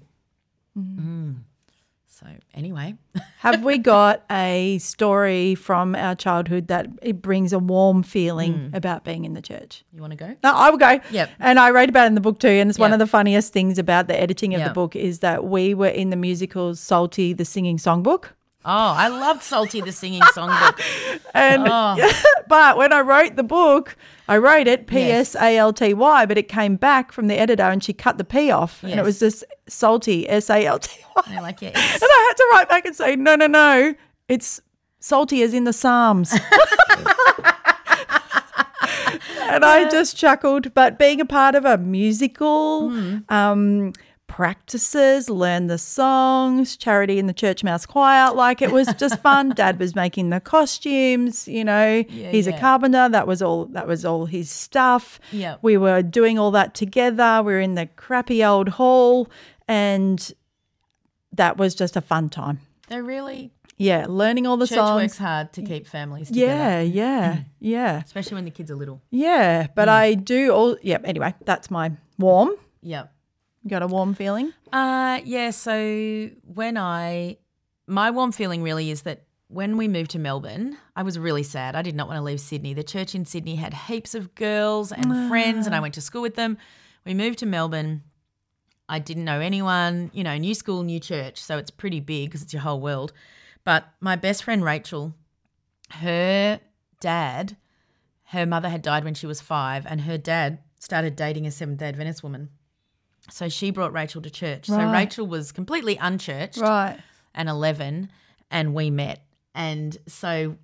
S3: So anyway,
S2: Have we got a story from our childhood that it brings a warm feeling about being in the church?
S3: you want to go?
S2: No, I will go.
S3: Yep.
S2: And I wrote about it in the book too. And it's one of the funniest things about the editing of
S3: Yep.
S2: the book is that we were in the musical Psalty, the singing songbook.
S3: Oh, I loved Psalty the singing songbook.
S2: And
S3: Oh.
S2: but when I wrote the book, I wrote it P
S3: Yes.
S2: S A L T Y, but it came back from the editor and she cut the P off, and it was
S3: Yes.
S2: just salty S A L T Y.
S3: Like, yeah,
S2: And I had to write back and say, no, no, no, it's salty as in the Psalms. and I just chuckled. But being a part of a musical, um, practices, learn the songs, charity in the church mouse choir, like it was just fun. Dad was making the costumes, you know. Yeah, he's a carpenter. That was all. That was all his stuff.
S3: Yeah.
S2: we were doing all that together. We were in the crappy old hall, and that was just a fun time.
S3: they're really
S2: Yeah, learning all the
S3: church
S2: songs.
S3: works hard to keep families together,
S2: Yeah, yeah, yeah,
S3: especially when the kids are little.
S2: yeah. But mm. I do all. Yeah. Anyway, that's my warm.
S3: Yeah.
S2: You got a warm feeling?
S3: Uh yeah, so when I my warm feeling really is that when we moved to Melbourne, I was really sad. I did not want to leave Sydney. The church in Sydney had heaps of girls and friends and I went to school with them. We moved to Melbourne. I didn't know anyone, you know, new school, new church, so it's pretty big because it's your whole world. But my best friend Rachel, her dad, her mother had died when she was 5 and her dad started dating a Seventh-day Adventist woman. So she brought Rachel to church. So Rachel was completely unchurched
S2: Right.
S3: and 11 and we met. And so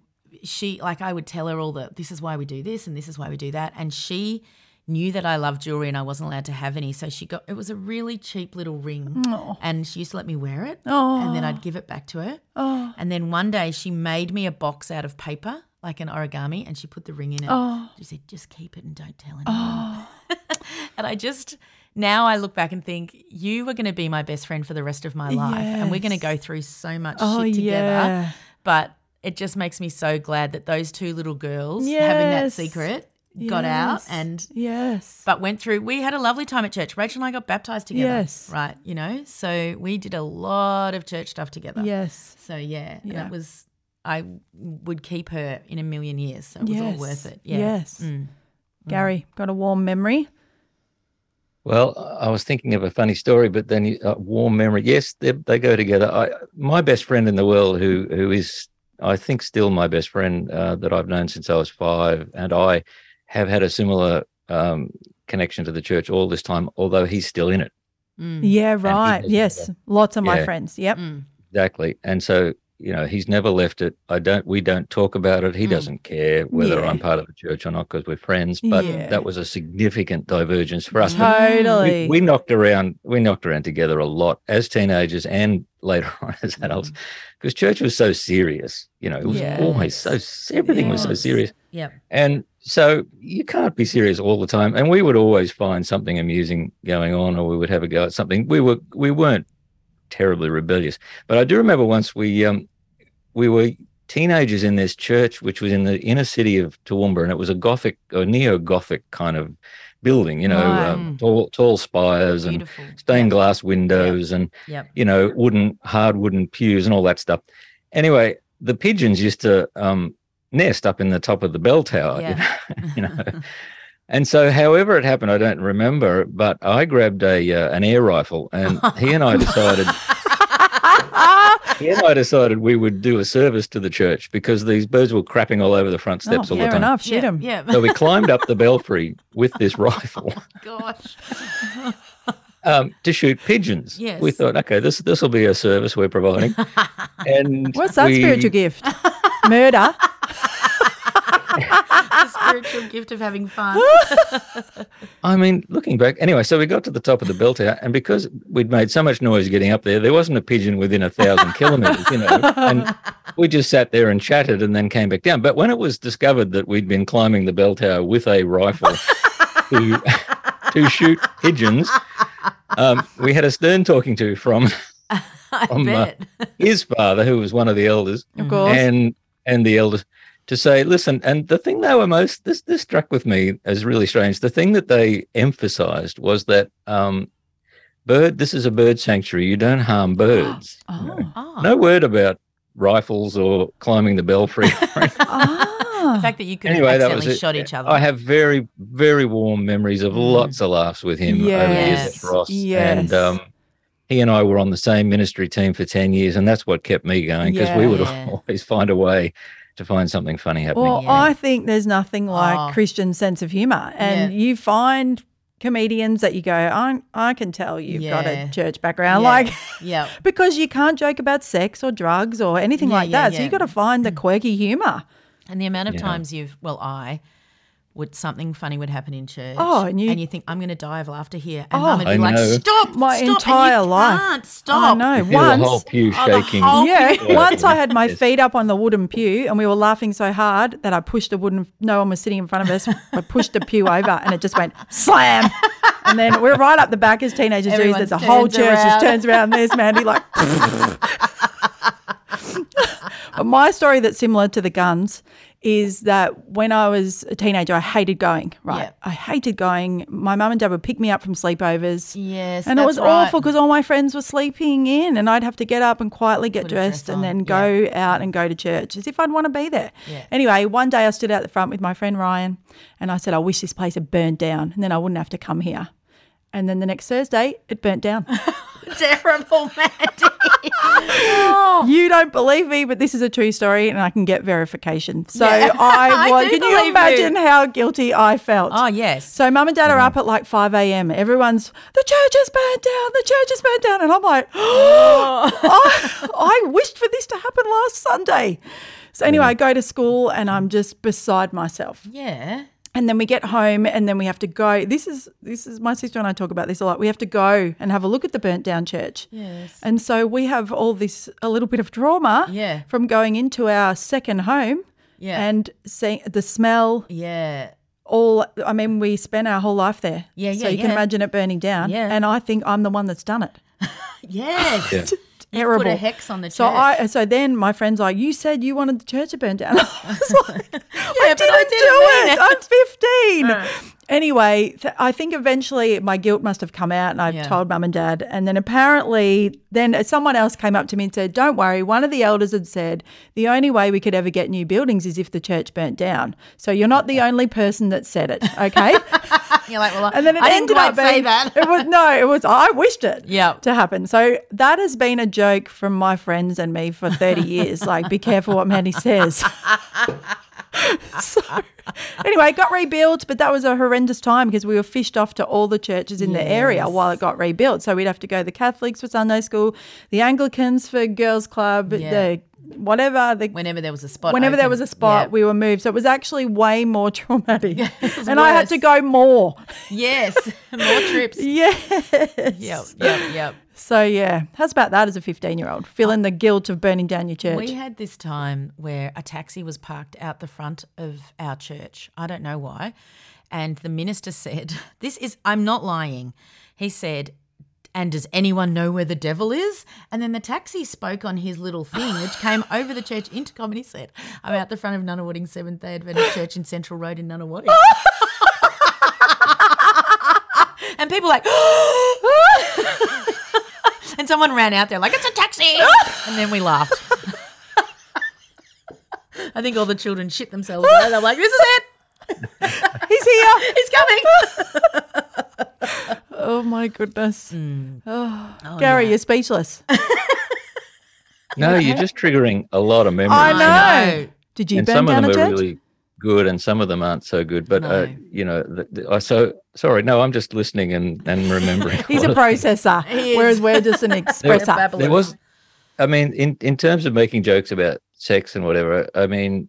S3: she like I would tell her all the this is why we do this and this is why we do that and she knew that I loved jewelry and I wasn't allowed to have any so she got it was a really cheap little ring and she used to let me wear it and then I'd give it back to her. And then one day she made me a box out of paper like an origami, and she put the ring in it.
S2: Oh.
S3: She said, "Just keep it and don't tell anyone." and I just now I look back and think you were going to be my best friend for the rest of my life, and we're going to go through so much
S2: Oh,
S3: shit together.
S2: yeah.
S3: But it just makes me so glad that those two little girls having that secret got out and
S2: Yes.
S3: but went through we had a lovely time at church rachel and i got baptized together
S2: Yes.
S3: right you know so we did a lot of church stuff together
S2: yes.
S3: so yeah,
S2: Yeah.
S3: it was i would keep her in a million years so it was all worth it yeah
S2: Yes.
S3: Mm.
S2: Gary, got a warm memory?
S6: Well, I was thinking of a funny story, but then you- uh, warm memory. Yes, they, they go together. I, my best friend in the world, who who is I think still my best friend uh, that I've known since I was five, and I have had a similar um, connection to the church all this time. Although he's still in it,
S3: Mm.
S2: Yeah, right. Yes. Lots of my friends. Yep.
S3: Mm.
S6: exactly. And so you know he's never left it. I don't. We don't talk about it. He
S3: Mm.
S6: doesn't care whether
S2: Yeah.
S6: I'm part of the church or not because we're friends. But
S2: Yeah.
S6: that was a significant divergence for us.
S2: Totally.
S6: we, we knocked around we knocked around together a lot as teenagers and later on as adults because church was so serious you know it was always so everything was so serious
S3: yeah
S6: and so you can't be serious all the time and we would always find something amusing going on or we would have a go at something we were we weren't terribly rebellious. But i do remember once we um we were teenagers in this church which was in the inner city of Toowoomba and it was a gothic or neo-gothic kind of building you know um, tall tall spires and stained glass windows and
S3: yep.
S6: you know wooden hard wooden pews and all that stuff. Anyway the pigeons used to um nest up in the top of the bell tower you know, you know. and so however it happened i don't remember but i grabbed a uh, an air rifle and he and i decided he and i decided we would do a service to the church because these birds were crapping all over the front steps
S2: oh,
S6: all the
S2: fair
S6: time
S2: enough. Shoot
S3: yeah,
S2: him.
S3: yeah.
S6: so we climbed up the belfry with this rifle
S3: gosh
S6: um, to shoot pigeons.
S3: Yes.
S6: We thought, okay, this this will be a service we're providing. and
S2: What's that
S6: we-
S2: spiritual gift? Murder.
S3: Spiritual gift of having fun
S6: I mean, looking back, anyway, so we got to the top of the bell tower, and because we'd made so much noise getting up there, there wasn't a pigeon within a thousand kilometers, you know. And we just sat there and chatted, and then came back down. But when it was discovered that we'd been climbing the bell tower with a rifle to to shoot pigeons, um, we had a stern talking to from Um, uh, his father, who was one of the elders,
S2: Of course.
S6: and and the elders to say, listen, and the thing they were most this this struck with me as really strange. The thing that they emphasized was that um, bird. This is a bird sanctuary. You don't harm birds. you know.
S3: oh,
S6: No word about rifles or climbing the belfry.
S3: the
S2: ah.
S3: fact that you could
S6: anyway,
S3: have
S6: that
S3: accidentally
S6: was it.
S3: shot each other
S6: I have very very warm memories of
S3: Mm.
S6: lots of laughs with him over the years at Ross,
S2: Yes.
S6: and um, he and I were on the same ministry team for ten years, and that's what kept me going because we would
S3: Yeah.
S6: always find a way to find something funny happening.
S2: Well,
S3: Yeah.
S2: I think there's nothing like
S3: Oh.
S2: Christian sense of humor, and
S3: Yeah.
S2: you find comedians that you go, I, I can tell you've got a church background,
S3: Yeah.
S2: like
S3: yeah
S2: because you can't joke about sex or drugs or anything
S3: Yeah,
S2: like
S3: yeah,
S2: that. So you have got to find the mm. quirky humor.
S3: And the amount of
S6: Yeah.
S3: times you've, well, I would something funny would happen in church.
S2: Oh, and you-
S3: think I'm going to die of laughter here, and
S2: Oh.
S3: Mum would
S6: I
S3: be like,
S6: know.
S3: "Stop,
S2: My
S3: stop, and
S2: entire
S3: you
S2: life.
S3: Can't stop."
S2: I know.
S6: You feel the whole
S2: Once,
S6: pew
S3: Oh, the
S6: shaking.
S3: whole-
S2: yeah,
S6: Yeah.
S2: once I had my feet up on the wooden pew, and we were laughing so hard that I pushed a wooden. No one was sitting in front of us. I pushed the pew over, and it just went slam. And then we're right up the back as teenagers do.
S3: Everyone
S2: That the whole church
S3: around.
S2: just turns around. And there's Mandy like. But my story that's similar to the guns is that when I was a teenager, I hated going. Right,
S3: Yeah.
S2: I hated going. My mum and dad would pick me up from sleepovers.
S3: Yes,
S2: and it was
S3: right.
S2: awful because all my friends were sleeping in, and I'd have to get up and quietly get
S3: Put
S2: dressed and then go out and go to church as if I'd want to be there.
S3: Yeah.
S2: Anyway, one day I stood out the front with my friend Ryan, and I said, "I wish this place had burned down, and then I wouldn't have to come here." And then the next Thursday, it burnt down.
S3: terrible, Mandy. Oh.
S2: You don't believe me, but this is a true story, and I can get verification. So
S3: Yeah.
S2: I
S3: I
S2: was.
S3: do
S2: can
S3: believe
S2: you
S3: you.
S2: imagine how guilty I felt?
S3: oh yes.
S2: So mum and dad are mm-hmm. up at like 5 a.m. Everyone's, the church has burned down, the church has burned down. And I'm like, oh. I, I wished for this to happen last Sunday. So anyway, I go to school and I'm just beside myself.
S3: yeah.
S2: And then we get home and then we have to go. This is this is my sister and I talk about this a lot. We have to go and have a look at the burnt down church.
S3: Yes.
S2: And so we have all this a little bit of trauma
S3: Yeah.
S2: from going into our second home
S3: Yeah.
S2: And seeing the smell,
S3: yeah.
S2: all I mean, we spent our whole life there.
S3: Yeah,
S2: So
S3: yeah,
S2: you can imagine it burning down.
S3: Yeah.
S2: And I think I'm the one that's done it.
S3: Yes.
S6: Yeah.
S3: You put
S2: Terrible.
S3: a hex on the church.
S2: So I so then my friend's like, You said you wanted the church to burn down. I was like,
S3: yeah,
S2: I didn't
S3: I
S2: do
S3: didn't
S2: it.
S3: mean
S2: I'm 15. Anyway, th- I think eventually my guilt must have come out and I've
S3: Yeah.
S2: told mum and dad. And then apparently, then someone else came up to me and said, Don't worry. One of the elders had said, The only way we could ever get new buildings is if the church burnt down. So you're not the only person that said it. Okay.
S3: You're like, well,
S2: and then it
S3: I didn't
S2: ended
S3: quite
S2: up
S3: say
S2: being,
S3: that.
S2: It was no, it was I wished it
S3: Yep.
S2: to happen. So that has been a joke from my friends and me for 30 years. Like, be careful what Mandy says. so anyway, it got rebuilt, but that was a horrendous time because we were fished off to all the churches in the area while it got rebuilt. So we'd have to go the Catholics for Sunday school, the Anglicans for girls' club,
S3: Yeah.
S2: the whatever the
S3: Whenever there was a spot.
S2: Whenever there was a spot,
S3: Yeah.
S2: we were moved. So it was actually way more traumatic. and I had to go more.
S3: Yes. More trips.
S2: Yes.
S3: Yep. Yep. Yep.
S2: So yeah, how's about that as a 15 year old? Feeling the guilt of burning down your church.
S3: We had this time where a taxi was parked out the front of our church. I don't know why. And the minister said, This is, I'm not lying. He said, and does anyone know where the devil is? And then the taxi spoke on his little thing, which came over the church intercom, and he said, I'm out the front of Nunawading Seventh Day Adventist Church in Central Road in Nunawading. and people like, and someone ran out there like, it's a taxi. and then we laughed. I think all the children shit themselves. There. They're like, this is it.
S2: He's here.
S3: He's coming.
S2: oh my goodness.
S3: Mm.
S2: Oh,
S3: Oh,
S2: Gary, you're speechless.
S6: No, you're just triggering a lot of memories.
S2: I
S6: you
S2: know.
S3: know.
S2: Did you
S6: and
S2: burn
S6: some of
S2: down
S6: them
S2: a
S6: are
S2: church?
S6: really good and some of them aren't so good but uh, you know the, the, I so sorry no i'm just listening and and remembering
S2: He's a
S6: lot of things.
S2: processor,
S3: He is.
S2: whereas we're just an expressor.
S3: babblers.
S6: there was i mean in in terms of making jokes about sex and whatever i mean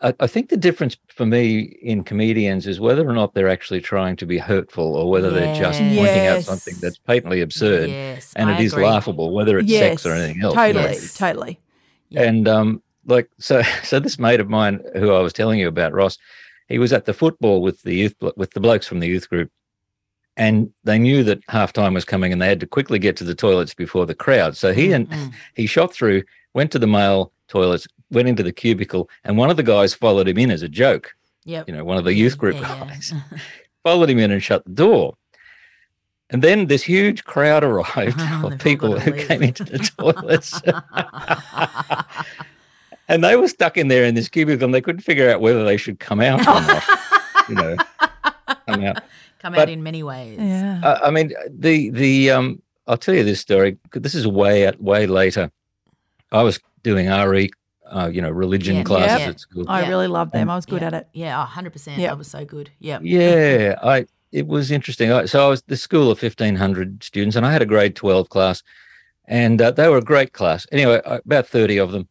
S6: I, I think the difference for me in comedians is whether or not they're actually trying to be hurtful or whether they're just
S3: Yes.
S6: pointing out something that's patently absurd
S3: Yes,
S6: and
S3: I
S6: it is
S3: agree.
S6: laughable whether it's
S2: yes,
S6: sex or anything else
S2: Totally,
S3: Yes.
S2: totally.
S3: Yeah.
S6: And um, like so, so this mate of mine who I was telling you about, Ross, he was at the football with the youth with the blokes from the youth group, and they knew that half time was coming, and they had to quickly get to the toilets before the crowd. So he and
S3: Mm.
S6: he shot through, went to the male toilets, went into the cubicle, and one of the guys followed him in as a joke.
S3: Yep.
S6: You know, one of the youth group
S3: Yeah, yeah.
S6: guys followed him in and shut the door. And then this huge crowd arrived
S3: Oh,
S6: of people who
S3: leave.
S6: came into the toilets. And they were stuck in there in this cubicle and they couldn't figure out whether they should come out or not. you know, come out.
S3: Come
S6: But-
S3: out in many ways.
S2: Yeah.
S6: Uh, I mean, the the um, I'll tell you this story. This is way at way later. I was doing RE, uh, you know, religion
S3: Yeah.
S6: classes
S2: Yeah.
S6: at school.
S2: I
S3: Yeah.
S2: really loved them. I was good
S3: yeah.
S2: at it.
S3: Yeah, oh, 100%.
S2: Yep.
S3: That was so good. Yep.
S6: Yeah, I it was interesting. I, so I was the school of fifteen hundred students, and I had a grade twelve class, and uh, they were a great class. Anyway, about thirty of them,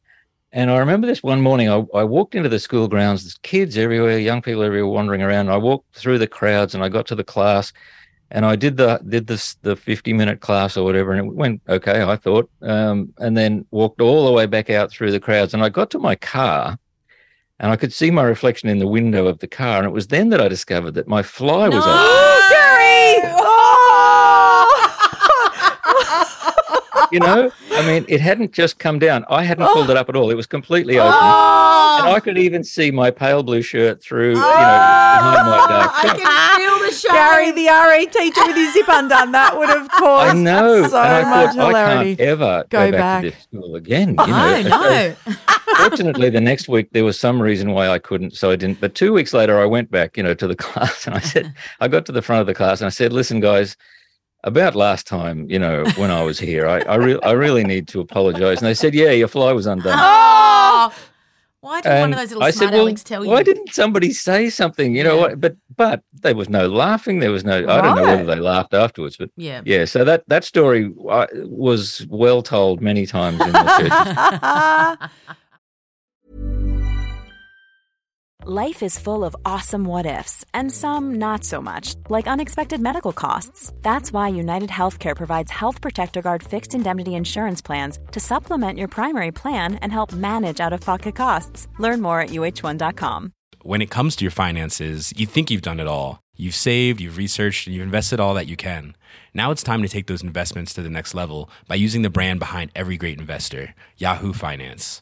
S6: and I remember this one morning. I, I walked into the school grounds. There's kids everywhere, young people everywhere wandering around. I walked through the crowds, and I got to the class, and I did the did this the fifty minute class or whatever, and it went okay. I thought, um, and then walked all the way back out through the crowds, and I got to my car and I could see my reflection in the window of the car. And it was then that I discovered that my fly was open.
S2: Oh, Gary! Oh!
S6: You know, I mean, it hadn't just come down. I hadn't pulled it up at all. It was completely open.
S3: Oh,
S6: And I could even see my pale blue shirt through, you know, oh, behind my dark
S3: I
S6: top.
S3: can feel the shame.
S2: Gary, the RE teacher with his zip undone, that would have
S6: I
S2: caused
S6: know.
S2: so
S6: and I
S2: much
S6: thought, I
S2: hilarity.
S6: can't ever
S2: Go
S6: go, back,
S2: back.
S6: to this school again. You oh, know?
S3: I
S6: And so
S3: know.
S6: Fortunately, the next week there was some reason why I couldn't, so I didn't. But two weeks later, I went back, you know, to the class, and I said, I got to the front of the class, and I said, "Listen, guys, about last time, you know, when I was here, I I, re- I really need to apologize." And they said, "Yeah, your fly was undone."
S3: Oh, why did one of those little
S6: I said, well,
S3: tell you?
S6: Why didn't somebody say something?" You know,
S3: Yeah.
S6: what? but but there was no laughing. There was no. I don't know whether they laughed afterwards, but
S3: yeah.
S6: yeah. So that that story uh, was well told many times in the church.
S7: Life is full of awesome what ifs, and some not so much, like unexpected medical costs. That's why United Healthcare provides Health Protector Guard fixed indemnity insurance plans to supplement your primary plan and help manage out of pocket costs. Learn more at uh1.com.
S8: When it comes to your finances, you think you've done it all. You've saved, you've researched, and you've invested all that you can. Now it's time to take those investments to the next level by using the brand behind every great investor, Yahoo Finance.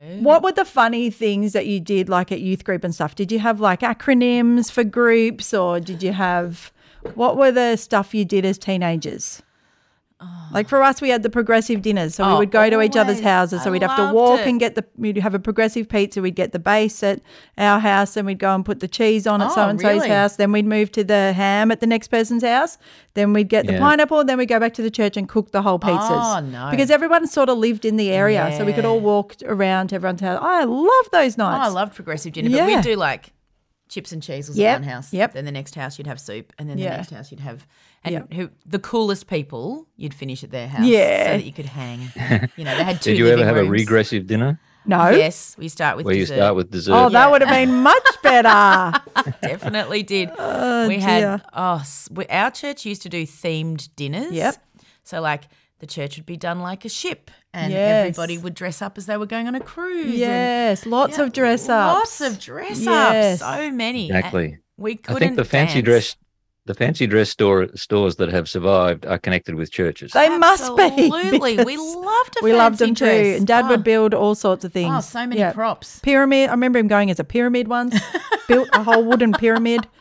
S2: What were the funny things that you did like at youth group and stuff? Did you have like acronyms for groups or did you have what were the stuff you did as teenagers? Ah. Like for us, we had the progressive dinners, so we
S3: Oh,
S2: would go to each other's houses. So
S3: I
S2: we'd have to walk
S3: it.
S2: and get the. We'd have a progressive pizza. We'd get the base at our house, and we'd go and put the cheese on at
S3: Oh,
S2: so and so's
S3: really?
S2: house. Then we'd move to the ham at the next person's house. Then we'd get the
S6: Yeah.
S2: pineapple. Then we'd go back to the church and cook the whole pizzas.
S3: Oh, no.
S2: Because everyone sort of lived in the area, so we could all walk around to everyone's house. I love those
S3: Oh,
S2: nights.
S3: I love progressive dinner, but we'd do like chips and cheese was
S2: Yep,
S3: at one house.
S2: yep.
S3: Then the next house you'd have soup, and then
S2: Yeah.
S3: the next house you'd have and
S2: Yep.
S3: who the coolest people you'd finish at their house,
S2: Yeah.
S3: so that you could hang. You know, they had two.
S6: Did you ever
S3: living
S6: have a regressive dinner
S2: no.
S3: Yes, we start with
S6: where you start with dessert?
S2: Oh, that
S3: Yeah.
S2: would have been much better.
S3: Definitely did. Oh, we
S2: Oh, dear.
S3: had oh, our church used to do themed dinners.
S2: Yep.
S3: So like the church would be done like a ship, and
S2: Yes.
S3: everybody would dress up as they were going on a cruise. and-
S2: yes, lots
S3: Yeah,
S2: of dress ups.
S3: Lots of dress
S2: Yes.
S3: ups. So many.
S6: Exactly.
S3: We couldn't.
S6: I think the fancy
S3: dance.
S6: dress, the fancy dress store stores that have survived are connected with churches.
S2: They must be.
S3: Absolutely. We loved a
S2: We loved
S3: fancy
S2: them too. And Dad
S3: Oh.
S2: would build all sorts of things.
S3: Oh, so many
S2: Yeah.
S3: props.
S2: Pyramid. I remember him going as a pyramid once. built a whole wooden pyramid.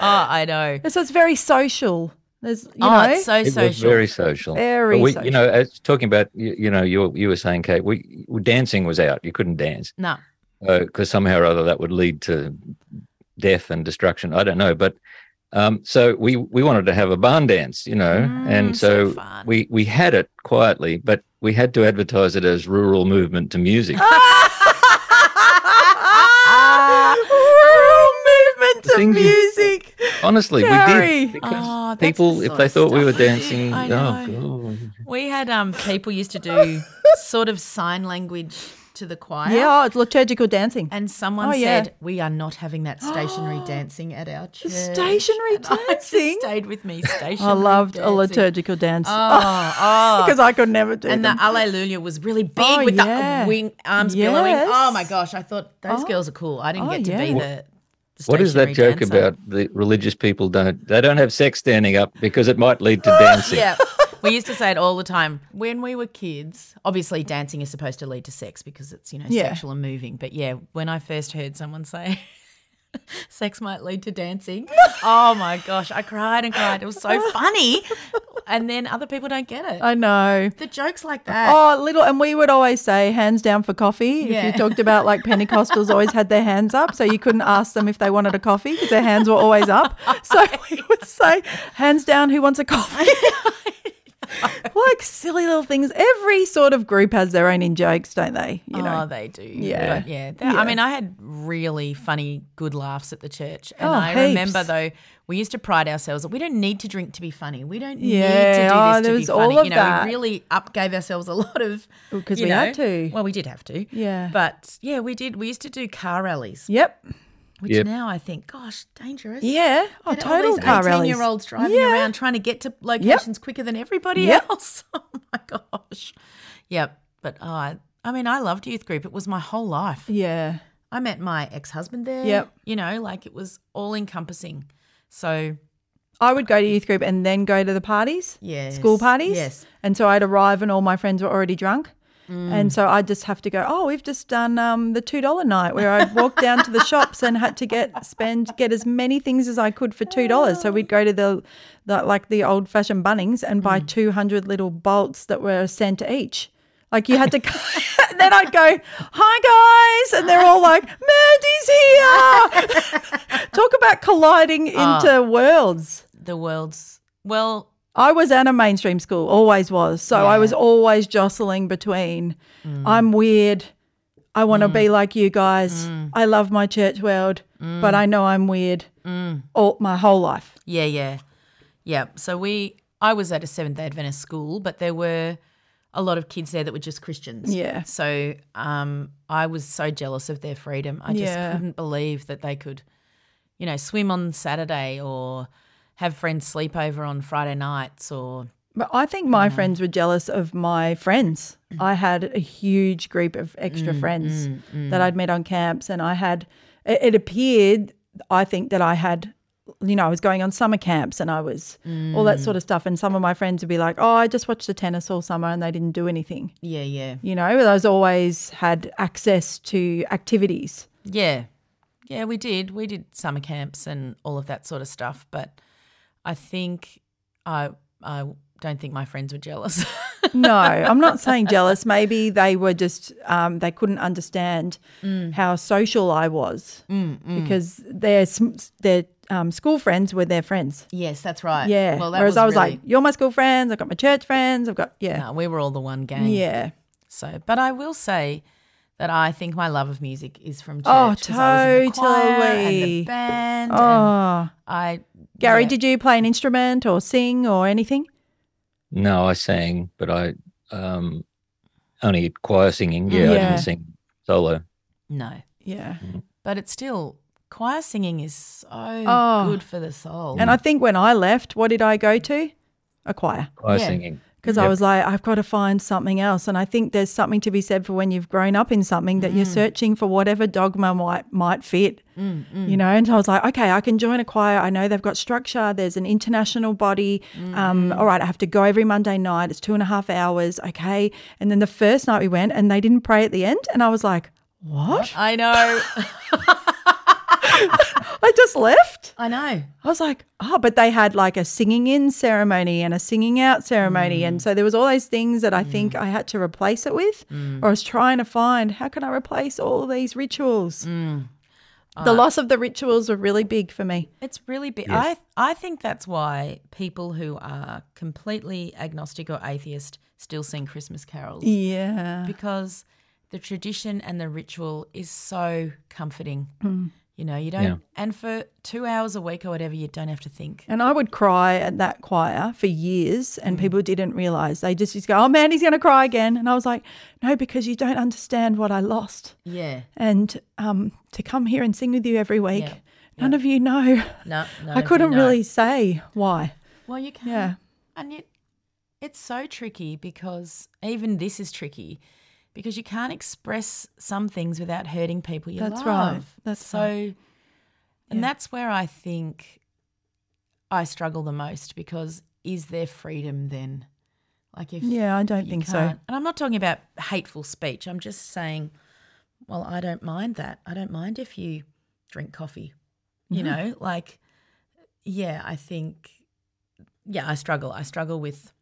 S3: Oh, I know.
S2: So it's very social. There's, you
S3: oh,
S2: know,
S3: it's so
S6: it was
S3: social.
S6: very social.
S2: Very
S6: we,
S2: social.
S6: You know, as talking about, you, you know, you you were saying, Kate, we dancing was out. You couldn't dance
S3: no.
S6: because somehow or other that would lead to death and destruction. I don't know, but um, so we we wanted to have a barn dance, you know,
S3: Mm,
S6: and
S3: so
S6: so, we we had it quietly, but we had to advertise it as rural movement to music.
S2: rural movement to
S6: Things you-
S2: music.
S6: Honestly, we did because
S3: Oh,
S6: people,
S3: the
S6: if they thought we were dancing, oh. God.
S3: We had um people used to do sort of sign language to the choir.
S2: Yeah, oh, it's liturgical dancing.
S3: And someone
S2: Oh, yeah.
S3: said, We are not having that stationary dancing at our church.
S2: Stationary
S3: And I just
S2: dancing?
S3: stayed with me. Stationary
S2: I loved a liturgical dance
S3: Oh, oh.
S2: because I could never do that.
S3: and
S2: them.
S3: the Alleluia was really big
S2: Oh,
S3: with
S2: yeah.
S3: the wing arms billowing. Oh my gosh, I thought those
S2: Oh.
S3: girls are cool. I didn't
S2: Oh,
S3: get to
S2: yeah.
S3: be
S2: What-
S3: the, the
S6: What is that joke
S3: dancer.
S6: about? The religious people don't they don't have sex standing up because it might lead to dancing.
S3: Yeah. We used to say it all the time. When we were kids, obviously dancing is supposed to lead to sex because it's, you know,
S2: Yeah.
S3: sexual and moving. But yeah, when I first heard someone say sex might lead to dancing, oh my gosh, I cried and cried. It was so funny. And then other people don't get it.
S2: I know.
S3: the jokes like that.
S2: Oh, little, and we would always say hands down for coffee. If you talked about like Pentecostals, always had their hands up, so you couldn't ask them if they wanted a coffee because their hands were always up. So we would say, hands down, who wants a coffee? like silly little things. Every sort of group has their own in jokes, don't they? You
S3: oh,
S2: know.
S3: they do.
S2: Yeah.
S3: But yeah,
S2: Yeah.
S3: I mean, I had really funny, good laughs at the church. And
S2: Oh,
S3: I
S2: heaps.
S3: remember, though, we used to pride ourselves that we don't need to drink to be funny. We don't need to do
S2: Yeah,
S3: this
S2: oh,
S3: to
S2: there
S3: be
S2: was
S3: funny.
S2: all of
S3: you know,
S2: that.
S3: we really up gave ourselves a lot of.
S2: Because we
S3: know,
S2: had to.
S3: Well, we did have to.
S2: Yeah.
S3: But yeah, we did. We used to do car rallies,
S2: Yep.
S3: Which
S6: Yep.
S3: now I think, gosh, dangerous.
S2: Yeah. Oh,
S3: all
S2: total
S3: these
S2: car rallies.
S3: year olds driving
S2: Yeah.
S3: around trying to get to locations quicker than everybody
S2: Yep.
S3: else. Oh my gosh. Yep. But oh, I, I mean, I loved youth group. It was my whole life.
S2: Yeah.
S3: I met my ex husband there.
S2: Yep.
S3: You know, like it was all encompassing. So
S2: I would go to youth group and then go to the parties,
S3: Yes,
S2: school parties.
S3: yes.
S2: And so I'd arrive and all my friends were already drunk.
S3: Mm.
S2: And so I'd just have to go, oh, we've just done um, the $2 night where I'd walk down to the shops and had to get spend get as many things as I could for $2. So we'd go to the, the like the old fashioned Bunnings and
S3: Mm.
S2: buy 200 little bolts that were a cent each. Like you had to, then I'd go, hi guys, and they're all like, Mandy's here. Talk about colliding
S3: Ah.
S2: into worlds.
S3: the world's well.
S2: I was at a mainstream school, always was. So I was always jostling between mm. I'm weird. I want to be mm. like you guys. Mm. I love my church world, but I know I'm weird all my whole life.
S3: Yeah, yeah, yeah. So we, I was at a Seventh Day Adventist school, but there were a lot of kids there that were just Christians.
S2: Yeah.
S3: So um, I was so jealous of their freedom. I just
S2: Yeah.
S3: couldn't believe that they could, you know, swim on Saturday or have friends sleep over on Friday nights or
S2: But I think my friends were jealous of my friends. Mm. I had a huge group of extra mm, friends mm, that I'd met on camps, and I had, it, it appeared, I think, that I had, you know, I was going on summer camps and I was all that sort of stuff. And some of my friends would be like, oh, I just watched the tennis all summer and they didn't do anything.
S3: yeah, yeah,
S2: You know, I was always had access to activities.
S3: yeah, yeah. We did, we did summer camps and all of that sort of stuff. But I think I, I don't think my friends were jealous.
S2: No, I'm not saying jealous. Maybe they were just um, they couldn't understand how social I was because their their um, school friends were their friends.
S3: yes, that's right.
S2: Yeah.
S3: Well, that
S2: Whereas I was
S3: really-
S2: like, "You're my school friends. I've got my church friends. I've got yeah,
S3: no, we were all the one gang.
S2: yeah."
S3: So, but I will say that I think my love of music is from church.
S2: Oh,
S3: 'cause I was in the choir and the band. and
S2: Oh,
S3: I
S2: Gary,
S3: yeah.
S2: did you play an instrument or sing or anything?
S6: No, I sang, but I um only choir singing. Yeah, I didn't sing solo.
S3: no,
S2: Yeah.
S3: but it's still choir singing is so
S2: Oh.
S3: good for the soul.
S2: And I think when I left, what did I go to? A choir.
S6: Choir
S3: Yeah.
S6: singing.
S2: Because I was like, I've got to find something else. And I think there's something to be said for when you've grown up in something that you're mm. searching for whatever dogma might might fit. Mm, mm. You know, and so I was like, okay, I can join a choir. I know they've got structure. There's an international body. Um, all right, I have to go every Monday night. It's two and a half hours. Okay. And then the first night we went and they didn't pray at the end. And I was like, what?
S3: I know,
S2: I just left.
S3: I know.
S2: I was like, oh, but they had like a singing in ceremony and a singing out ceremony. And mm. so there was all those things that I mm. think I had to replace it with. Or mm. I was trying to find how can I replace all these rituals? The uh, loss of the rituals were really big for me.
S3: It's really big. I I think that's why people who are completely agnostic or atheist still sing Christmas carols
S2: Yeah.
S3: because the tradition and the ritual is so comforting.
S2: Mm.
S3: You know, you don't,
S6: Yeah.
S3: and for two hours a week or whatever, you don't have to think.
S2: And I would cry at that choir for years, and people didn't realize. They just used to go, Oh man, he's going to cry again. And I was like, No, because you don't understand what I lost.
S3: Yeah.
S2: And um, to come here and sing with you every week,
S3: Yeah.
S2: none of you know.
S3: No, no.
S2: I couldn't really say why.
S3: Well, you can.
S2: Yeah.
S3: And yet, it's so tricky because even this is tricky because you can't express some things without hurting people you love.
S2: That's
S3: love.
S2: right. That's
S3: so,
S2: right.
S3: and
S2: Yeah.
S3: that's where I think I struggle the most because is there freedom then? Like if
S2: Yeah, I don't think so.
S3: And I'm not talking about hateful speech. I'm just saying, well, I don't mind that. I don't mind if you drink coffee. You mm-hmm. know, like, yeah, I think, yeah, I struggle. I struggle with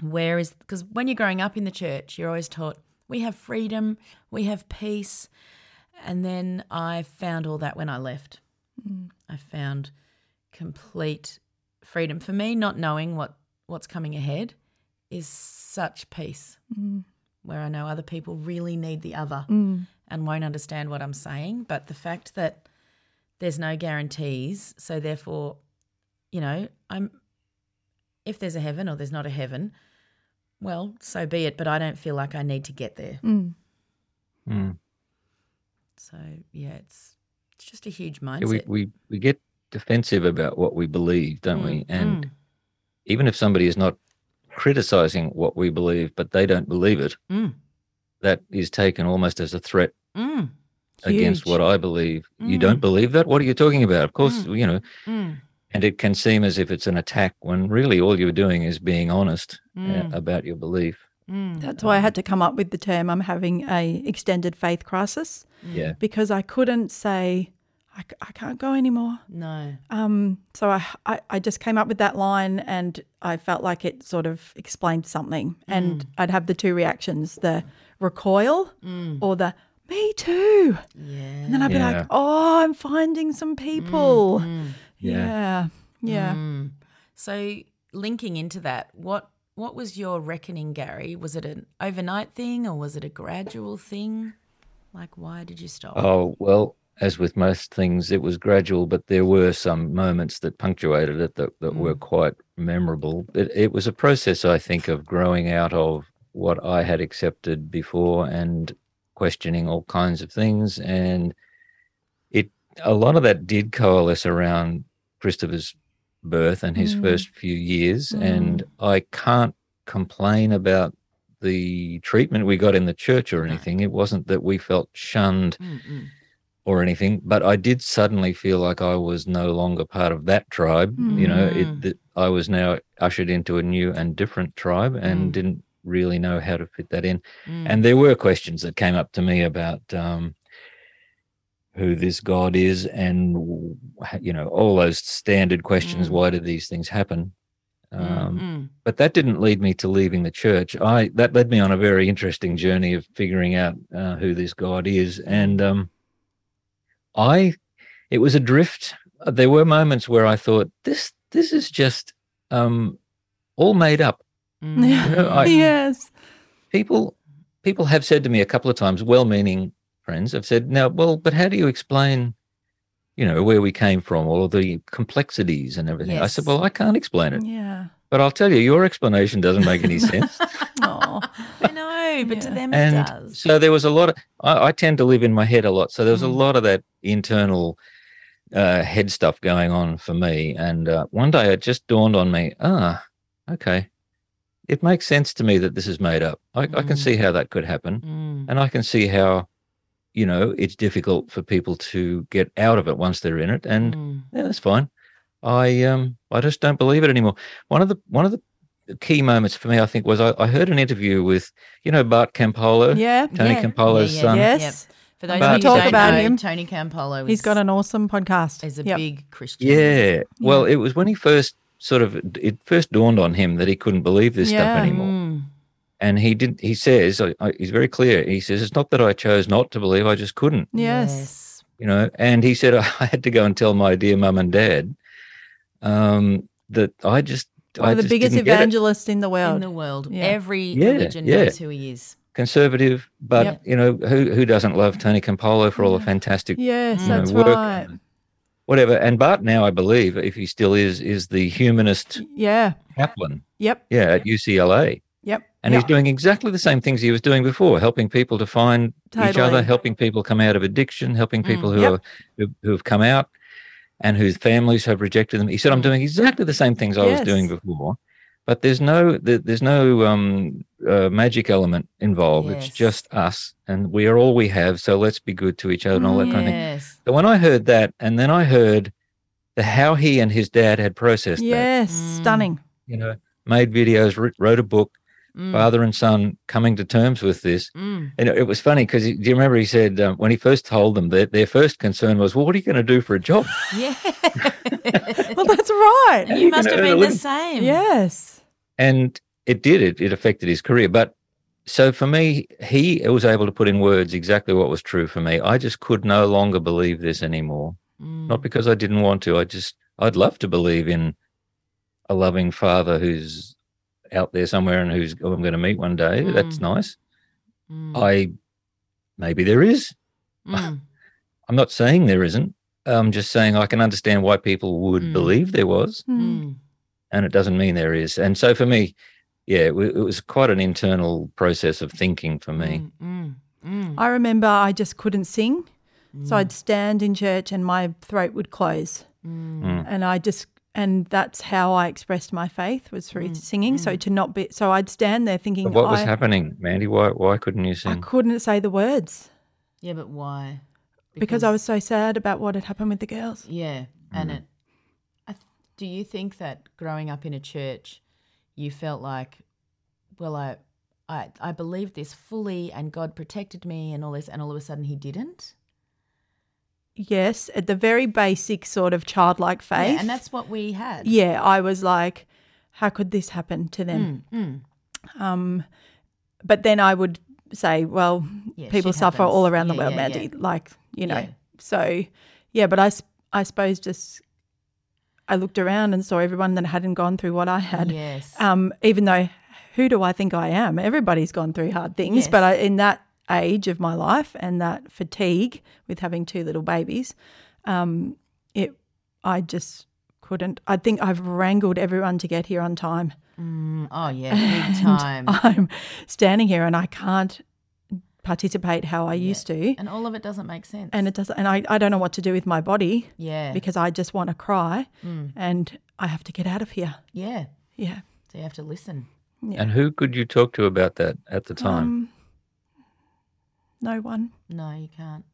S3: where is, because when you're growing up in the church, you're always taught we have freedom, we have peace. And then I found all that when I left. Mm. I found complete freedom. For me, not knowing what, what's coming ahead is such peace mm. where I know other people really need the other mm. and won't understand what I'm saying. But the fact that there's no guarantees, so therefore, you know, I'm if there's a heaven or there's not a heaven, well, so be it. But I don't feel like I need to get there.
S2: Mm.
S6: Mm.
S3: So yeah, it's it's just a huge
S6: Yeah,
S3: mindset.
S6: we, we we get defensive about what we believe, don't we?
S3: Mm,
S6: And
S3: mm.
S6: even if somebody is not criticizing what we believe, but they don't believe it,
S3: Mm.
S6: that is taken almost as a threat
S3: Mm.
S6: against what I believe. You
S3: Mm.
S6: don't believe that? What are you talking about? Of course,
S3: Mm.
S6: you know,
S3: Mm.
S6: And it can seem as if it's an attack when really all you're doing is being honest uh,
S3: Mm.
S6: about your belief.
S3: Mm.
S2: That's why I had to come up with the term I'm having a extended faith crisis
S6: Yeah.
S2: because I couldn't say I, I can't go anymore.
S3: No.
S2: Um, so I, I I just came up with that line and I felt like it sort of explained something. And I'd have the two reactions: the recoil or the me too.
S3: Yeah.
S2: And then I'd be
S6: Yeah.
S2: like, oh, I'm finding some people.
S3: Mm.
S2: Yeah. Yeah.
S3: Mm. So linking into that, what what was your reckoning, Gary? Was it an overnight thing or was it a gradual thing? Like, why did you stop?
S6: Oh, well, as with most things, it was gradual, but there were some moments that punctuated it that, that were quite memorable. It, it was a process, I think, of growing out of what I had accepted before and questioning all kinds of things. And it a lot of that did coalesce around Christopher's birth and his first few years. And I can't complain about the treatment we got in the church or anything. It wasn't that we felt shunned
S3: Mm-mm.
S6: or anything, but I did suddenly feel like I was no longer part of that tribe. You know,
S3: Mm.
S6: it that I was now ushered into a new and different tribe and
S3: Mm.
S6: didn't really know how to fit that in.
S3: Mm.
S6: And there were questions that came up to me about um, who this God is, and you know all those standard questions.
S3: Mm.
S6: Why did these things happen? Um,
S3: Mm-mm.
S6: but that didn't lead me to leaving the church. I that led me on a very interesting journey of figuring out uh, who this God is, and um, I, it was a drift. Uh, There were moments where I thought this this is just um, all made up.
S3: Mm.
S2: Yeah.
S6: know, I-
S2: yes.
S6: People people have said to me a couple of times, well-meaning friends have said, "Now, well, but how do you explain?" You know where we came from, all of the complexities and everything. I said, "Well, I can't explain it,
S2: Yeah.
S6: but I'll tell you, your explanation doesn't make any sense."
S2: Oh.
S3: I know, but to
S2: Yeah.
S3: them it
S6: and
S3: does.
S6: so there was a lot of I, I tend to live in my head a lot so there was a
S3: Mm.
S6: lot of that internal uh, head stuff going on for me and uh, one day it just dawned on me ah okay it makes sense to me that this is made up I, I can
S3: Mm.
S6: see how that could happen
S3: Mm.
S6: and i can see how you know it's difficult for people to get out of it once they're in it and
S3: Mm.
S6: yeah, that's fine. I um I just don't believe it anymore. One of the one of the key moments for me, I think, was I, I heard an interview with you know Bart Campolo,
S2: Yeah.
S6: Tony
S3: Yeah,
S6: Campolo's
S3: yeah, yeah,
S6: son.
S2: Yes.
S3: Yep. For those
S6: But-
S3: of you
S6: Talk
S3: who don't
S2: about
S3: know,
S2: him.
S3: Tony Campolo is,
S2: He's got an awesome podcast.
S3: is a
S2: Yep.
S3: big Christian.
S6: Yeah. Well, it was when he first sort of it first dawned on him that he couldn't believe this
S2: Yeah.
S6: stuff anymore.
S3: Mm.
S6: And he did. He says I, I, he's very clear. He says it's not that I chose not to believe. I just couldn't.
S2: Yes.
S6: you know and he said i had to go and tell my dear mum and dad um that i just
S2: One
S6: I
S2: of the biggest
S6: didn't get it.
S2: evangelists in the world.
S3: In the world.
S2: Yeah.
S3: Every
S6: Yeah,
S3: religion
S6: yeah.
S3: knows who he is.
S6: conservative but
S2: Yep.
S6: you know who who doesn't love tony campolo for all the fantastic
S2: yes,
S3: Mm.
S2: that's
S6: you know, work
S2: right.
S6: and whatever and bart now i believe if he still is is the humanist
S2: Yeah.
S6: chaplain
S2: Yep.
S6: yeah at ucla
S2: Yep.
S6: And
S2: Yep.
S6: he's doing exactly the same things he was doing before helping people to find each other helping people come out of addiction helping
S3: Mm.
S6: people who
S2: Yep.
S6: are who, who have come out and whose families have rejected them he said i'm
S3: Mm.
S6: doing exactly the same things i was doing before but there's no there's no um uh, magic element involved it's just us and we are all we have so let's be good to each other and all that kind of thing
S3: Yes.
S6: so when i heard that and then i heard the how he and his dad had processed that
S2: Yes.
S3: Mm.
S2: Stunning.
S6: you know made videos wrote a book
S3: Mm.
S6: father and son coming to terms with this.
S3: Mm.
S6: And it, it was funny because do you remember he said um, when he first told them that their first concern was, well, what are you going to do for a job?
S3: Yeah.
S2: Well, that's right.
S3: you must have been the
S6: living.
S3: same.
S2: Yes.
S6: And it did. It, it affected his career. But so for me, he was able to put in words exactly what was true for me. I just could no longer believe this anymore.
S3: Mm.
S6: Not because I didn't want to. I just, I'd love to believe in a loving father who's out there somewhere and who's who I'm going to meet one day. That's
S3: Mm.
S6: nice.
S3: Mm.
S6: I, maybe there is.
S3: Mm.
S6: I'm not saying there isn't. I'm just saying I can understand why people would
S3: Mm.
S6: believe there was,
S2: Mm.
S3: Mm.
S6: and it doesn't mean there is. And so for me, yeah, it, wa- it was quite an internal process of thinking for me.
S3: Mm. Mm. Mm.
S2: I remember I just couldn't sing. So. I'd stand in church and my throat would close.
S3: Mm.
S2: And I just, and that's how I expressed my faith was through
S3: Mm,
S2: singing. So to not be, so I'd stand there thinking,
S6: But what was
S2: I,
S6: happening, Mandy? Why why couldn't you sing?
S2: I couldn't say the words
S3: Yeah, but why?
S2: because I was so sad about what had happened with the girls.
S3: Yeah, and it. I do you think that growing up in a church, you felt like, well, I, I, I believed this fully, and God protected me, and all this, and all of a sudden He didn't.
S2: Yes, at the very basic sort of childlike faith.
S3: Yeah, and that's what we had.
S2: yeah, I was like, how could this happen to them?
S3: Mm, mm.
S2: Um, but then I would say, well,
S3: Yeah,
S2: people suffer all
S3: happens.
S2: around the world,
S3: yeah,
S2: Mandy.
S3: yeah.
S2: Like, you know,
S3: Yeah.
S2: so yeah, but I, I suppose just I looked around and saw everyone that hadn't gone through what I had.
S3: Yes.
S2: Um, even though, who do I think I am? Everybody's gone through hard things,
S3: Yes.
S2: but I, in that age of my life and that fatigue with having two little babies, um, it, I just couldn't. I think I've wrangled everyone to get here on time.
S3: oh yeah, big time.
S2: I'm standing here and I can't participate how I used to.
S3: and all of it doesn't make sense.
S2: And it doesn't, and I, I don't know what to do with my body
S3: yeah,
S2: because I just want to cry and I have to get out of here.
S3: yeah.
S2: Yeah.
S3: So you have to listen.
S6: And who could you talk to about that at the time?
S2: Um, no one.
S3: No, you can't.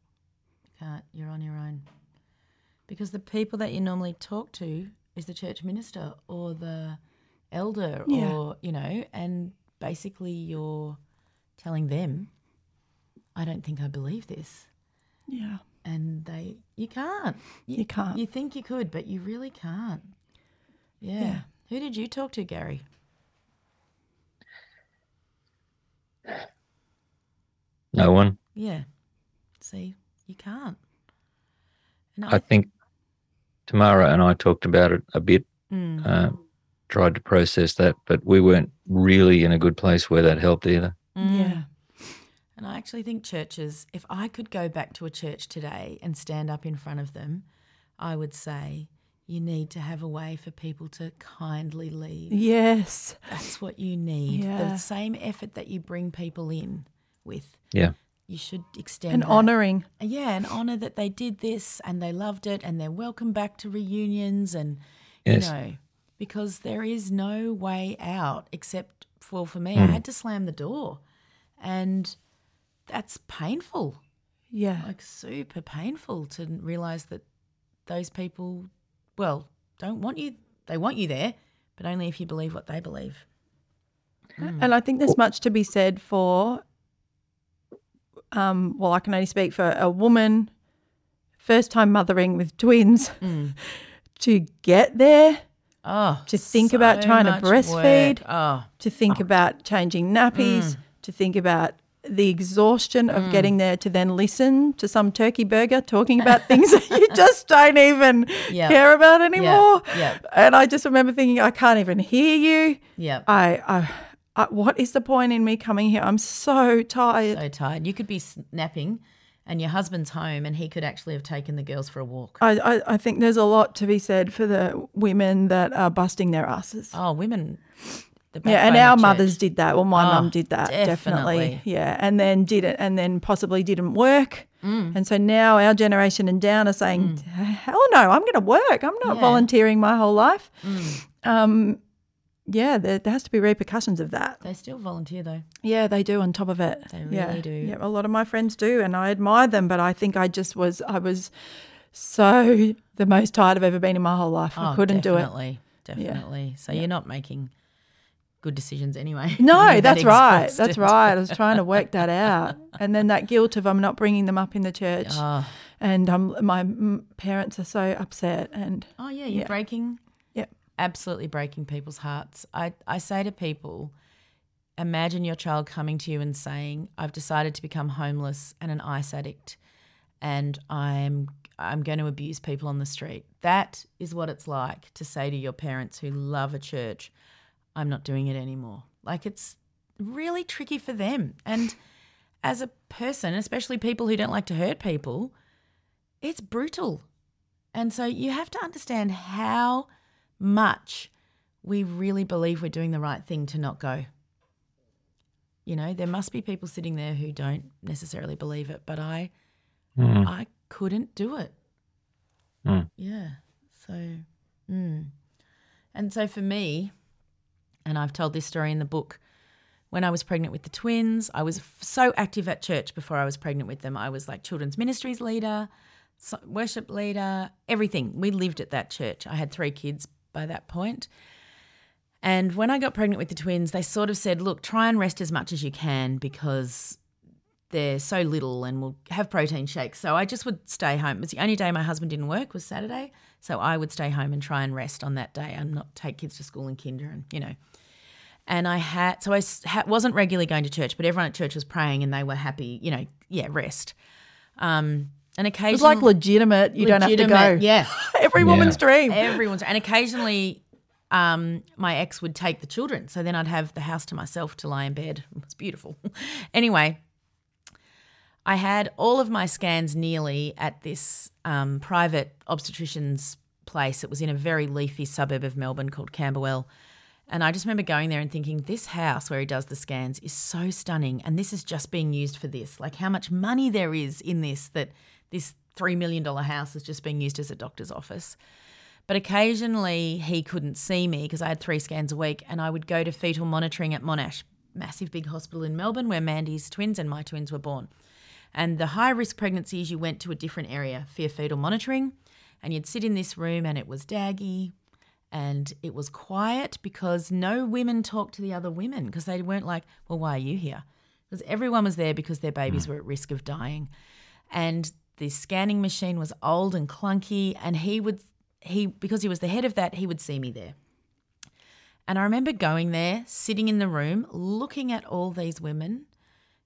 S3: You can't. You're on your own. Because the people that you normally talk to is the church minister or the elder
S2: Yeah.
S3: or, you know, and basically you're telling them, I don't think I believe this.
S2: Yeah.
S3: And they, you can't.
S2: You can't.
S3: You think you could, but you really can't. Yeah.
S2: Yeah.
S3: Who did you talk to, Gary?
S6: No one.
S3: Yeah. See, you can't. And
S6: I think Tamara and I talked about it a bit,
S3: Mm.
S6: uh, tried to process that, but we weren't really in a good place where that helped either.
S3: Mm.
S2: Yeah.
S3: And I actually think churches, if I could go back to a church today and stand up in front of them, I would say you need to have a way for people to kindly leave.
S2: Yes.
S3: That's what you need.
S2: Yeah.
S3: The same effort that you bring people in with,
S6: Yeah.
S3: you should extend
S2: And
S3: that.
S2: honouring.
S3: Yeah, and honour that they did this and they loved it and they're welcome back to reunions and
S6: Yes.
S3: you know, because there is no way out except for for me,
S6: Mm.
S3: I had to slam the door. And that's painful.
S2: Yeah.
S3: Like super painful to realise that those people well, don't want you they want you there, but only if you believe what they believe.
S2: And I think there's much to be said for, um, well, I can only speak for a woman, first time mothering with twins, mm. to get there,
S3: Oh,
S2: To think about trying to breastfeed.
S3: Oh,
S2: to think oh. about changing nappies, mm. to think about the exhaustion of mm. getting there to then listen to some turkey burger talking about things that you just don't even
S3: Yeah.
S2: care about anymore.
S3: yeah.
S2: And I just remember thinking, I can't even hear you.
S3: yeah.
S2: I, I, I, what is the point in me coming here? I'm so tired.
S3: so tired. You could be napping and your husband's home and he could actually have taken the girls for a walk.
S2: I, I, I think there's a lot to be said for the women that are busting their asses.
S3: Oh, women.
S2: Yeah, and our mothers did that. Well, my
S3: Oh,
S2: mum did that definitely.
S3: definitely.
S2: Yeah, and then did it, and then possibly didn't work.
S3: Mm.
S2: And so now our generation and down are saying, "Hell no, I'm going to work. I'm not
S3: Yeah.
S2: volunteering my whole life."
S3: Mm.
S2: Um, yeah, there, there has to be repercussions of that.
S3: They still volunteer though.
S2: Yeah, they do on top of it.
S3: They
S2: yeah.
S3: really do.
S2: Yeah, a lot of my friends do, and I admire them. But I think I just was, I was so the most tired I've ever been in my whole life. I
S3: Oh,
S2: couldn't do it.
S3: definitely, Definitely. So you're not making good decisions anyway.
S2: No,
S3: You're that
S2: that's right. That's right. I was trying to work that out, and then that guilt of I'm not bringing them up in the church,
S3: Oh,
S2: and um, my parents are so upset, and
S3: oh yeah, you're
S2: Yeah.
S3: breaking. Absolutely breaking people's hearts. I, I say to people, imagine your child coming to you and saying, I've decided to become homeless and an ice addict and I'm I'm going to abuse people on the street. That is what it's like to say to your parents who love a church, I'm not doing it anymore. Like it's really tricky for them. And as a person, especially people who don't like to hurt people, it's brutal. And so you have to understand how much we really believe we're doing the right thing to not go. You know, there must be people sitting there who don't necessarily believe it, but I
S6: Mm.
S3: I couldn't do it.
S6: Mm.
S3: Yeah. So, mm. and so for me, and I've told this story in the book, when I was pregnant with the twins, I was f- so active at church before I was pregnant with them. I was like children's ministries leader, worship leader, everything. We lived at that church. I had three kids by that point. And when I got pregnant with the twins, they sort of said, look, try and rest as much as you can because they're so little and we'll have protein shakes. So I just would stay home. It was the only day my husband didn't work was Saturday. So I would stay home and try and rest on that day and not take kids to school and kinder and, you know. And I had, so I wasn't regularly going to church, but everyone at church was praying and they were happy, you know, yeah, rest. Um, And occasionally,
S2: was like legitimate. You don't have to go.
S3: Yeah,
S2: Every woman's dream.
S3: everyone's. And occasionally, um, my ex would take the children, so then I'd have the house to myself to lie in bed. It was beautiful. anyway, I had all of my scans nearly at this um, private obstetrician's place. It was in a very leafy suburb of Melbourne called Camberwell. And I just remember going there and thinking, this house where he does the scans is so stunning. And this is just being used for this. Like how much money there is in this that this $3 million house is just being used as a doctor's office. But occasionally he couldn't see me because I had three scans a week and I would go to fetal monitoring at Monash, massive big hospital in Melbourne where Mandy's twins and my twins were born. And the high risk pregnancies, you went to a different area for your fetal monitoring and you'd sit in this room and it was daggy and it was quiet because no women talked to the other women because they weren't like, well, why are you here? Because everyone was there because their babies hmm. were at risk of dying. And the scanning machine was old and clunky and he would he because he was the head of that, he would see me there. And I remember going there, sitting in the room, looking at all these women,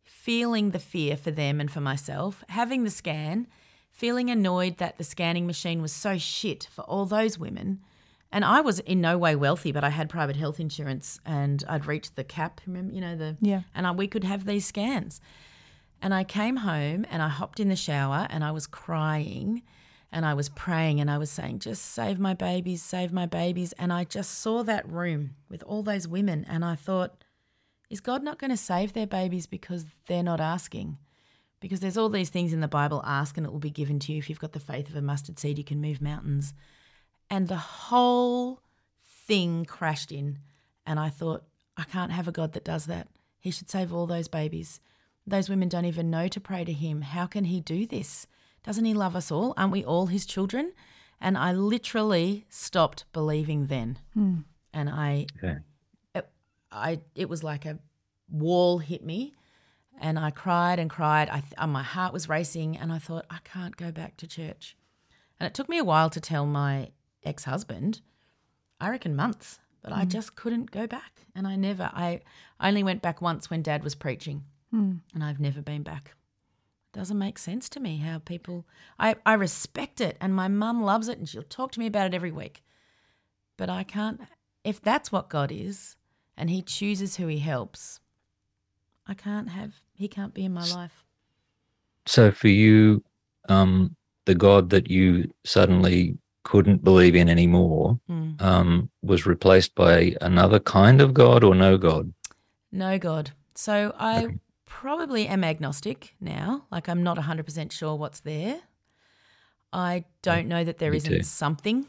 S3: feeling the fear for them and for myself, having the scan, feeling annoyed that the scanning machine was so shit for all those women. And I was in no way wealthy, but I had private health insurance and I'd reached the cap, remember, you know, the
S2: Yeah.
S3: and I, we could have these scans. And I came home and I hopped in the shower and I was crying and I was praying and I was saying, just save my babies, save my babies. And I just saw that room with all those women and I thought, is God not going to save their babies because they're not asking? Because there's all these things in the Bible ask and it will be given to you. If you've got the faith of a mustard seed, you can move mountains. And the whole thing crashed in. And I thought, I can't have a God that does that. He should save all those babies. Those women don't even know to pray to Him. How can He do this? Doesn't He love us all? Aren't we all His children? And I literally stopped believing then. Hmm. And I,
S6: Okay.
S3: it, I, it was like a wall hit me. And I cried and cried. I, th- my heart was racing, and I thought, I can't go back to church. And it took me a while to tell my ex husband, I reckon months, but I hmm. just couldn't go back. And I never, I, I only went back once when dad was preaching, and I've never been back. It doesn't make sense to me how people, I, I respect it, and my mum loves it, and she'll talk to me about it every week. But I can't, if that's what God is, and He chooses who He helps, I can't have, He can't be in my life.
S6: So for you, um, the God that you suddenly couldn't believe in anymore
S3: Mm.
S6: um, was replaced by another kind of God or no God?
S3: No God. So I
S6: Okay.
S3: Probably am agnostic now. Like I'm not 100% sure what's there. I don't know that there
S6: too.
S3: something,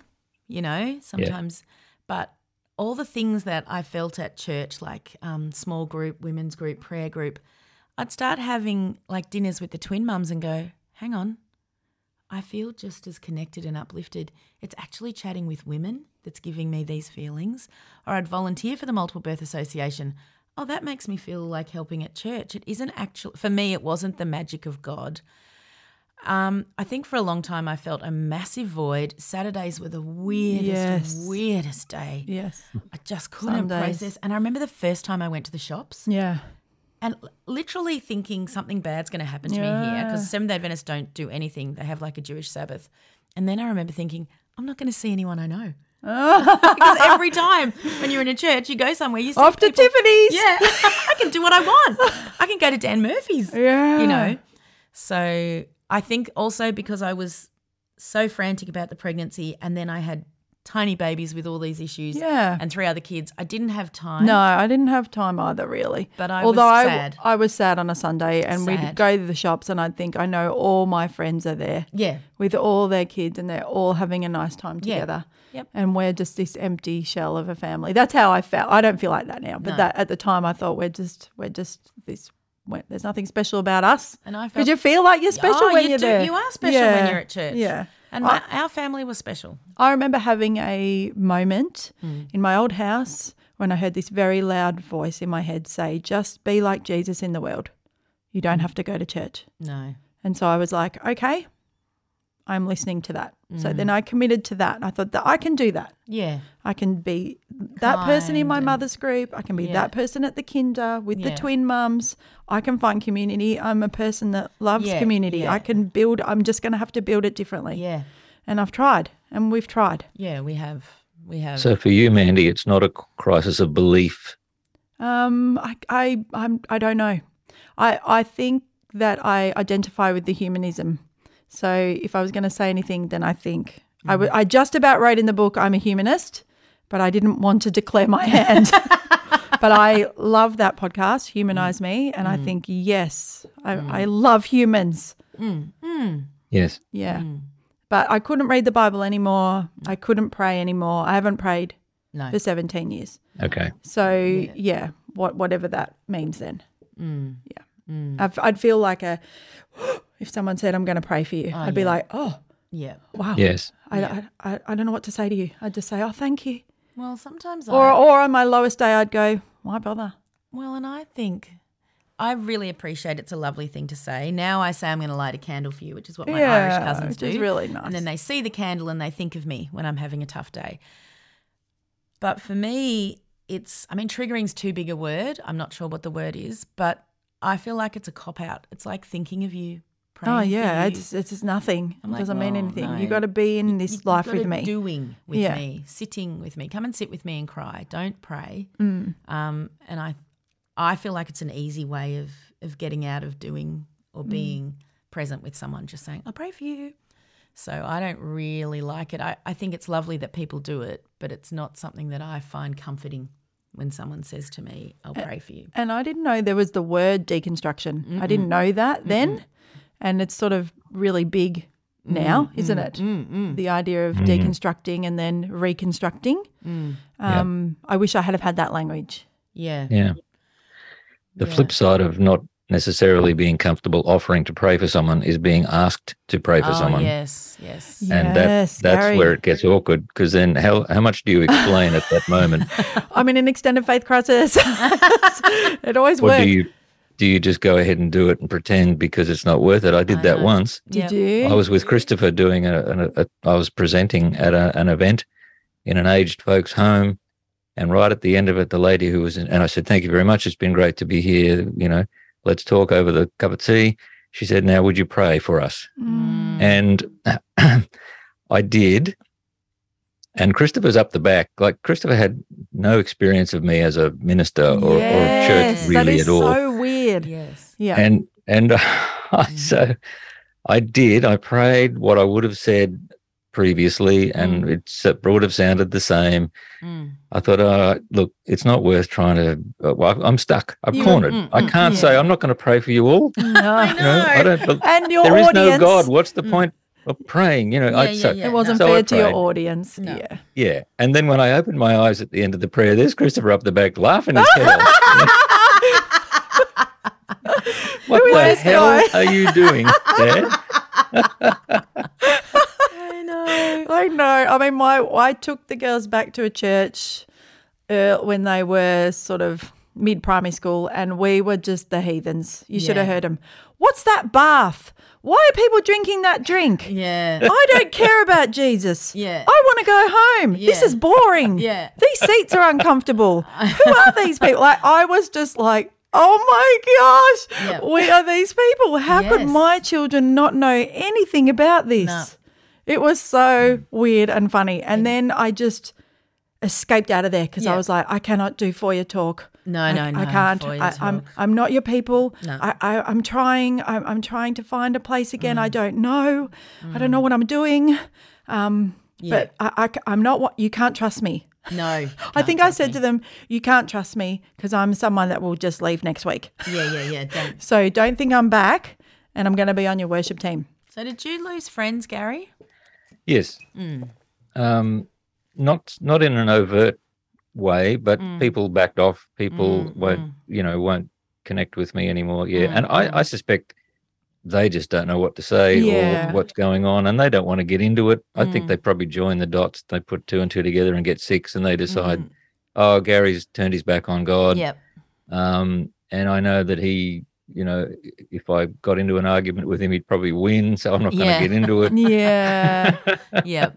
S3: you know, sometimes. But all the things that I felt at church, like um, small group, women's group, prayer group, I'd start having like dinners with the twin mums and go, hang on, I feel just as connected and uplifted. It's actually chatting with women that's giving me these feelings. Or I'd volunteer for the Multiple Birth Association. Oh, that makes me feel like helping at church. It isn't actually, for me, it wasn't the magic of God. Um, I think for a long time I felt a massive void. Saturdays were the weirdest,
S2: Yes.
S3: weirdest day.
S2: Yes.
S3: I just couldn't
S2: Sundays.
S3: process. And I remember the first time I went to the shops
S2: Yeah.
S3: and literally thinking something bad's going to happen to me here because Seventh day Adventists don't do anything. They have like a Jewish Sabbath. And then I remember thinking, I'm not going to see anyone I know. Because every time when you're in a church, you go somewhere, you see
S2: Off to
S3: people-
S2: Tiffany's.
S3: Yeah, I can do what I want. I can go to Dan Murphy's.
S2: Yeah.
S3: You know? So I think also because I was so frantic about the pregnancy and then I had tiny babies with all these issues
S2: Yeah.
S3: and three other kids, I didn't have time.
S2: No, I didn't have time either, really.
S3: But I
S2: Although
S3: was
S2: I,
S3: sad.
S2: I was sad on a Sunday, and we'd go to the shops, and I'd think I know all my friends are there
S3: Yeah.
S2: with all their kids, and they're all having a nice time
S3: Yeah. Yep.
S2: And we're just this empty shell of a family. That's how I felt. I don't feel like that now, but
S3: No.
S2: that at the time I thought we're just we're just this. there's nothing special about us.
S3: And I felt
S2: Because you feel like you're special
S3: oh,
S2: when
S3: you
S2: you're
S3: do.
S2: there.
S3: You are special when you're at church.
S2: Yeah.
S3: And
S2: I-
S3: my, our family was special.
S2: I remember having a moment
S3: Hmm.
S2: in my old house when I heard this very loud voice in my head say, just be like Jesus in the world. You
S3: Hmm.
S2: don't have to go to church.
S3: No.
S2: And so I was like, okay, I'm listening to that. So then I committed to that. I thought that I can do that.
S3: Yeah.
S2: I can be that person in my
S3: and-
S2: mother's group. I can be
S3: Yeah.
S2: that person at the kinder with the
S3: Yeah.
S2: twin mums. I can find community. I'm a person that loves
S3: Yeah,
S2: community.
S3: yeah.
S2: I can build. I'm just going to have to build it differently.
S3: Yeah.
S2: And I've tried, and we've tried.
S3: Yeah. We have. We have.
S6: So for you, Mandy, it's not a crisis of belief.
S2: Um, I, I, I'm, I don't know. I, I think that I identify with the humanism. So if I was going to say anything, then I think I mm-hmm. w- I just about wrote in the book I'm a humanist, but I didn't want to declare my hand. but I love that podcast, Humanize mm. Me, and I mm. think yes, I, mm. I love humans.
S6: Yes.
S2: Yeah, but I couldn't read the Bible anymore. I couldn't pray anymore. I haven't prayed
S3: no.
S2: for 17 years.
S6: Okay.
S2: So yeah, what whatever that means then.
S3: Mm.
S2: Yeah, I'd, I'd feel like a if someone said I'm going to pray for you, oh, I'd be
S3: yeah.
S2: like, oh
S3: Yeah.
S2: wow,
S6: Yes.
S2: I, I, I I don't know what to say to you. I'd just say, oh thank you.
S3: Well, sometimes
S2: Or
S3: I.
S2: or on my lowest day, I'd go, why bother?
S3: Well, and I think I really appreciate it's a lovely thing to say. Now I say I'm going to light a candle for you, which is what my Irish cousins
S2: which
S3: do.
S2: is really nice.
S3: And then they see the candle and they think of me when I'm having a tough day. But for me, it's I mean triggering's too big a word. I'm not sure what the word is, but I feel like it's a cop out. It's like thinking of you.
S2: Oh yeah,
S3: you.
S2: it's it's just nothing.
S3: I'm
S2: it
S3: like,
S2: doesn't mean
S3: well,
S2: anything.
S3: no.
S2: You got to be in
S3: You-
S2: this
S3: you've
S2: life with me.
S3: doing with
S2: Yeah.
S3: me, sitting with me. Come and sit with me and cry. Don't pray.
S2: Mm.
S3: Um, and I, I feel like it's an easy way of of getting out of doing or
S2: Mm.
S3: being present with someone. Just saying, "I pray for you." So I don't really like it. I, I think it's lovely that people do it, but it's not something that I find comforting when someone says to me, "I'll pray for you."
S2: And I didn't know there was the word deconstruction. I didn't know that then. And it's sort of really big now, mm, isn't mm, it? Mm, the idea of deconstructing and then reconstructing. Um, I wish I had have had that language.
S3: Yeah.
S6: Yeah. The flip side of not necessarily being comfortable offering to pray for someone is being asked to pray for
S3: Oh
S6: someone.
S3: yes, yes.
S6: And that, that's
S2: Gary.
S6: where it gets awkward because then how, how much do you explain at that moment?
S2: I'm in an extended faith crisis. it always
S6: Or
S2: works.
S6: do you do you just go ahead and do it and pretend because it's not worth it? I did
S3: I
S6: that
S3: know.
S6: once.
S2: Did you?
S6: I was with Christopher doing a, a, a I was presenting at a, an event in an aged folks home, and right at the end of it, the lady who was in, and I said, "Thank you very much. It's been great to be here. You know, let's talk over the cup of tea." She said, "Now, would you pray for us?"
S2: Mm.
S6: And I did. And Christopher's up the back. Like Christopher had no experience of me as a minister or, or
S2: yes,
S6: church really
S2: is
S6: at all
S2: so weird.
S3: Yes.
S2: Yeah.
S6: and and
S2: Mm.
S6: so I did. I prayed what I would have said previously, and
S2: Mm.
S6: it s- would have sounded the same.
S3: Mm.
S6: I thought, uh, look, it's not worth trying to. Uh, well, I'm stuck. I'm
S2: You-
S6: cornered.
S3: mm,
S6: I
S3: mm,
S6: can't
S2: yeah.
S6: say I'm not going to pray for you all.
S2: no.
S6: You know, I don't. But
S2: And your
S6: there is no. God. What's the
S3: Mm.
S6: point of praying? You know, I,
S3: Yeah,
S6: so,
S3: yeah, yeah.
S2: It wasn't
S6: So I
S2: fair to your audience.
S3: No.
S2: Yeah.
S6: yeah. And then when I opened my eyes at the end of the prayer, there's Christopher up the back laughing his head off. what
S2: Who
S6: the
S2: is
S6: hell
S2: guy?
S6: are you doing there?
S2: I know. I know. I mean, my I took the girls back to a church uh, when they were sort of mid primary school, and we were just the heathens. You should have heard them. What's that bath? Why are people drinking that drink?
S3: Yeah.
S2: I don't care about Jesus.
S3: Yeah.
S2: I want to go home. This is boring.
S3: Yeah.
S2: These seats are uncomfortable. Who are these people? Like I was just like, oh my gosh,
S3: Yeah.
S2: we are these people. How could my children not know anything about this?
S3: No.
S2: It was so weird and funny. And then I just escaped out of there because I was like, I cannot do foyer talk.
S3: No,
S2: I,
S3: no,
S2: I can't. I, I'm. I'm not your people.
S3: No.
S2: I, I I'm trying. I'm, I'm trying to find a place again.
S3: Mm.
S2: I don't know. I don't know what I'm doing. Um,
S3: Yeah.
S2: but I, I am not what you can't trust me.
S3: No.
S2: I think I said to them, you can't trust me because I'm someone that will just leave next week.
S3: Yeah, yeah, yeah. Don't.
S2: So don't think I'm back and I'm going to be on your worship team.
S3: So did you lose friends, Gary?
S6: Yes. Mm. Um, not not in an overt way, but mm. people backed off. People mm, won't, you know, won't connect with me anymore. Yeah, and I, I suspect they just don't know what to say
S2: Yeah.
S6: or what's going on, and they don't want to get into it. I think they probably join the dots. They put two and two together and get six, and they decide, oh, Gary's turned his back on God.
S3: Yep.
S6: Um, and I know that he you know, if I got into an argument with him, he'd probably win. So I'm not going to get into it.
S2: Yeah.
S3: yeah.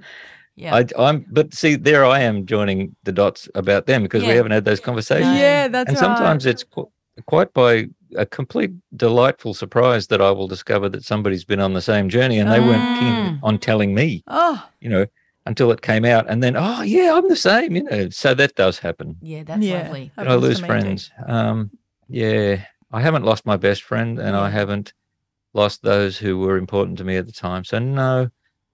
S3: Yeah.
S6: I, I'm, but see, there I am joining the dots about them because we haven't had those conversations.
S2: yeah, that's
S6: and
S2: right.
S6: sometimes it's qu- quite by a complete delightful surprise that I will discover that somebody's been on the same journey and they weren't keen
S3: Mm.
S6: on telling me,
S2: Oh,
S6: you know, until it came out. And then, oh, yeah, I'm the same, you know. So that does happen.
S3: yeah, that's
S2: yeah.
S3: lovely.
S6: But I lose friends. Um, yeah, I haven't lost my best friend and I haven't lost those who were important to me at the time. So, no,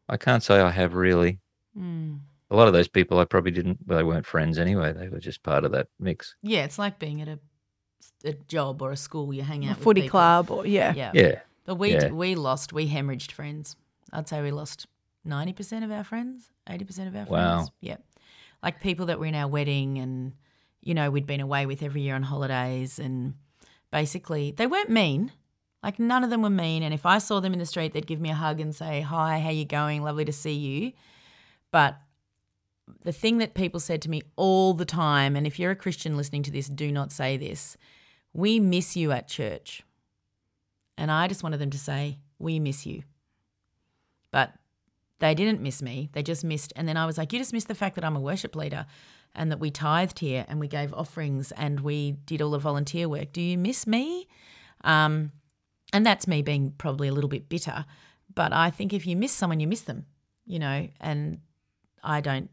S6: I can't say I have really.
S3: Mm.
S6: A lot of those people I probably didn't, well, they weren't friends anyway. They were just part of that mix.
S3: Yeah, it's like being at a, a job or a school. You hang
S2: A
S3: out with
S2: footy
S3: people.
S2: club or yeah.
S3: Yeah.
S6: Yeah.
S3: But we
S6: Yeah.
S3: we lost. We hemorrhaged friends. I'd say we lost ninety percent of our friends, eighty percent of our
S6: Wow.
S3: friends. Yeah, like people that were in our wedding, and you know we'd been away with every year on holidays, and basically they weren't mean. Like none of them were mean. And if I saw them in the street, they'd give me a hug and say, "Hi, how you going? Lovely to see you." But the thing that people said to me all the time, and if you're a Christian listening to this, do not say this. We miss you at church. And I just wanted them to say, We miss you. But they didn't miss me. They just missed. And then I was like, You just missed the fact that I'm a worship leader and that we tithed here and we gave offerings and we did all the volunteer work. Do you miss me? Um, and that's me being probably a little bit bitter. But I think if you miss someone, you miss them, you know, and I don't.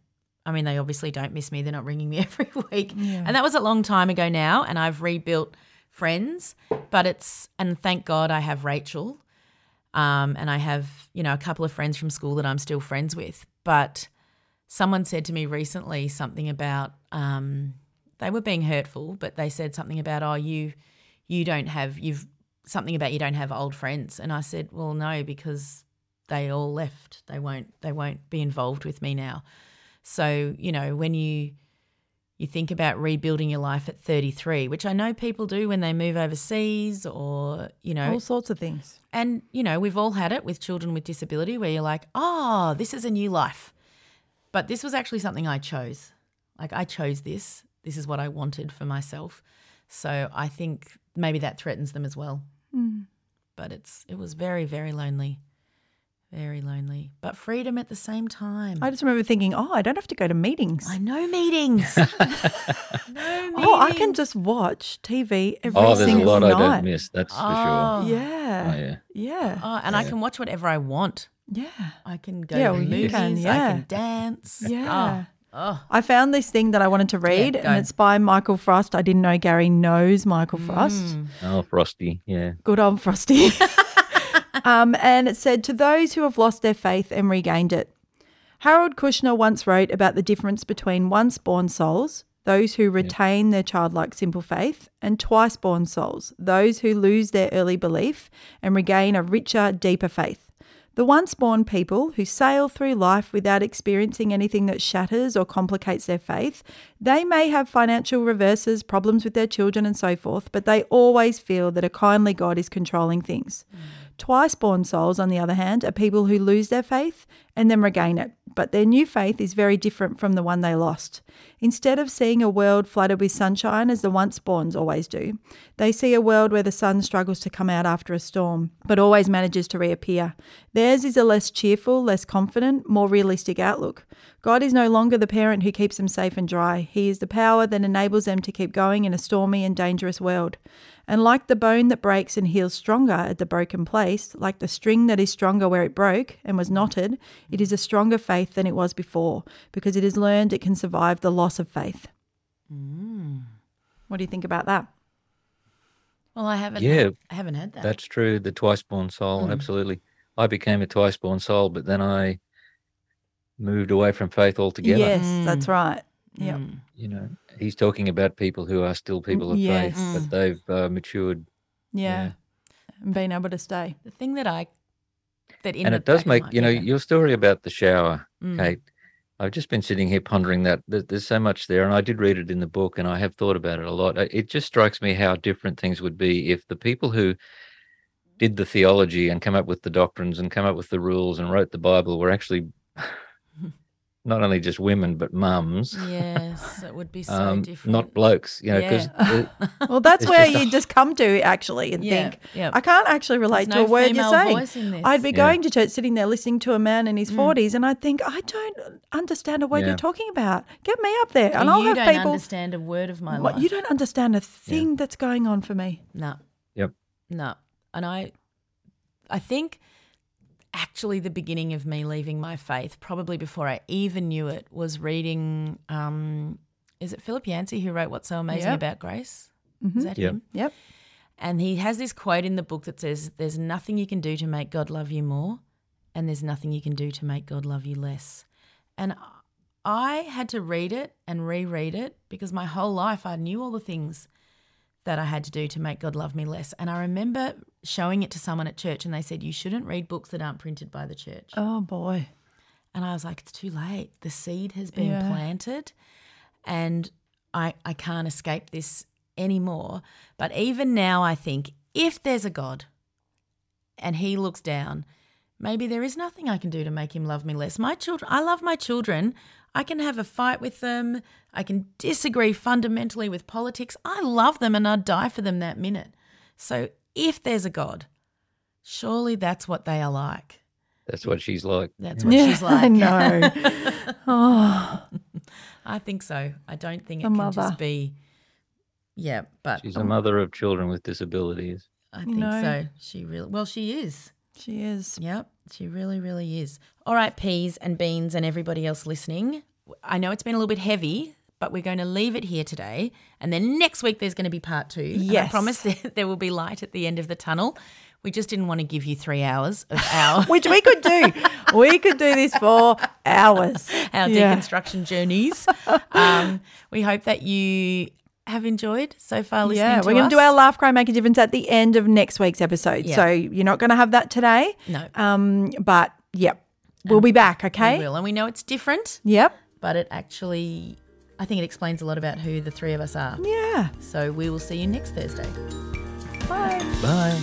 S3: I mean, they obviously don't miss me. They're not ringing me every week. And that was a long time ago now. And I've rebuilt friends, but it's, and thank God I have Rachel. Um, and I have, you know, a couple of friends from school that I'm still friends with. But someone said to me recently something about, um, they were being hurtful, but they said something about, oh, you, you don't have, you've, something about you don't have old friends. And I said, well, no, because they all left. They won't, they won't be involved with me now. So, you know, when you you think about rebuilding your life at 33, which I know people do when they move overseas or, you know,
S2: All sorts of things.
S3: and you know, we've all had it with children with disability where you're like, "Oh, this is a new life." But this was actually something I chose. Like I chose this. This is what I wanted for myself. So I think maybe that threatens them as well. Mm. But it's it was very very lonely. Very lonely, but freedom at the same time.
S2: I just remember thinking, oh, I don't have to go to meetings.
S3: I know meetings. no
S2: Oh, I can just watch TV every
S6: Oh, there's a
S2: single
S6: lot I don't miss. That's for sure.
S3: Oh.
S2: Yeah.
S6: Oh, yeah.
S2: Yeah.
S3: Oh, and I can watch whatever I want.
S2: Yeah.
S3: I can go
S2: Yeah,
S3: to
S2: well,
S3: the movies.
S2: can,
S3: I
S2: yeah.
S3: can dance.
S2: Yeah.
S3: Oh,
S2: I found this thing that I wanted to read,
S3: go.
S2: and it's by Michael Frost. I didn't know Gary knows Michael Frost.
S3: Mm.
S6: Oh, Frosty. Yeah.
S2: Good old Frosty. um, and it said, To those who have lost their faith and regained it. Harold Kushner once wrote about the difference between once born souls, those who retain their childlike simple faith, and twice born souls, those who lose their early belief and regain a richer, deeper faith. The once born people who sail through life without experiencing anything that shatters or complicates their faith, they may have financial reverses, problems with their children, and so forth, but they always feel that a kindly God is controlling things. Twice born souls, on the other hand, are people who lose their faith and then regain it, but their new faith is very different from the one they lost. Instead of seeing a world flooded with sunshine as the once borns always do, they see a world where the sun struggles to come out after a storm, but always manages to reappear. Theirs is a less cheerful, less confident, more realistic outlook. God is no longer the parent who keeps them safe and dry. He is the power that enables them to keep going in a stormy and dangerous world. And like the bone that breaks and heals stronger at the broken place, like the string that is stronger where it broke and was knotted, it is a stronger faith than it was before because it has learned it can survive the loss of faith. What do you think about that?
S3: well, I haven't.
S6: Yeah,
S3: I haven't had that.
S6: That's true. The twice born soul.
S3: Mm.
S6: Absolutely. I became a twice born soul, but then I moved away from faith altogether.
S2: Yes,
S3: Mm.
S2: that's right. Yeah.
S3: Mm.
S6: You know, he's talking about people who are still people of
S2: yes.
S6: faith, but they've uh, matured.
S2: Yeah. And being able to stay.
S3: The thing that I that in
S6: and
S3: the
S6: it does make, you know,
S3: yeah.
S6: your story about the shower,
S3: Mm.
S6: Kate. I've just been sitting here pondering that. There's so much there, and I did read it in the book, and I have thought about it a lot. It just strikes me how different things would be if the people who did the theology and come up with the doctrines and come up with the rules and wrote the Bible were actually not only just women but mums,
S3: Yes, it would be so
S6: um,
S3: different.
S6: not blokes. You know, because
S3: Yeah.
S2: Well, that's where
S6: just a-
S2: you just come to actually and
S3: Yeah,
S2: think,
S3: yeah.
S2: I can't actually relate
S3: There's
S2: to a word you're saying.
S3: voice in this.
S2: I'd be
S6: Yeah.
S2: going to church, sitting there listening to a man in his 40s, and I'd think, I don't understand a word
S6: Yeah.
S2: you're talking about. Get me up there. And
S3: you
S2: I'll have
S3: don't
S2: people.
S3: understand a word of my
S2: What,
S3: life.
S2: you don't understand a thing that's going on for me.
S3: No,
S6: yep,
S3: no. And I, I think actually the beginning of me leaving my faith, probably before I even knew it, was reading. Um, is it Philip Yancey who wrote "What's So Amazing
S2: Yep.
S3: About Grace"?
S2: Mm-hmm.
S3: Is that
S6: Yep.
S3: him?
S2: Yep.
S3: And he has this quote in the book that says, There's nothing you can do to make God love you more, and there's nothing you can do to make God love you less. And I had to read it and reread it because my whole life I knew all the things that I had to do to make God love me less. And I remember showing it to someone at church, and they said, You shouldn't read books that aren't printed by the church.
S2: Oh, boy.
S3: And I was like, It's too late. The seed has been
S2: Yeah.
S3: planted, and I, I can't escape this anymore. But even now, I think if there's a God and he looks down, maybe there is nothing I can do to make him love me less. My children, I love my children. I can have a fight with them. I can disagree fundamentally with politics. I love them and I'd die for them that minute. So if there's a God, surely that's what they are like.
S6: that's what she's like.
S3: That's what
S2: Yeah,
S3: she's like.
S2: I know. oh,
S3: I think so. I don't think it
S2: A
S3: can
S2: mother.
S3: just be. Yeah, but
S6: She's a mother of children with disabilities.
S3: I think
S2: No.
S3: so. She really well, she is.
S2: She is.
S3: Yep, she really, really is. All right, peas and beans and everybody else listening. I know it's been a little bit heavy, but we're going to leave it here today. And then next week there's going to be part two. And I
S2: Yes.
S3: promise that there will be light at the end of the tunnel. We just didn't want to give you three hours of our
S2: Which we could do. we could do this for hours.
S3: our
S2: Yeah.
S3: deconstruction journeys. um, we hope that you have enjoyed so far listening
S2: Yeah,
S3: to
S2: we're going to do our laugh, cry, make a difference at the end of next week's episode.
S3: Yeah.
S2: So you're not going to have that today.
S3: No.
S2: Um, but yep, we'll be back. Okay.
S3: We will. And we know it's different,
S2: Yep.
S3: but it actually, I think it explains a lot about who the three of us are.
S2: Yeah.
S3: So we will see you next Thursday.
S2: Bye.
S6: Bye.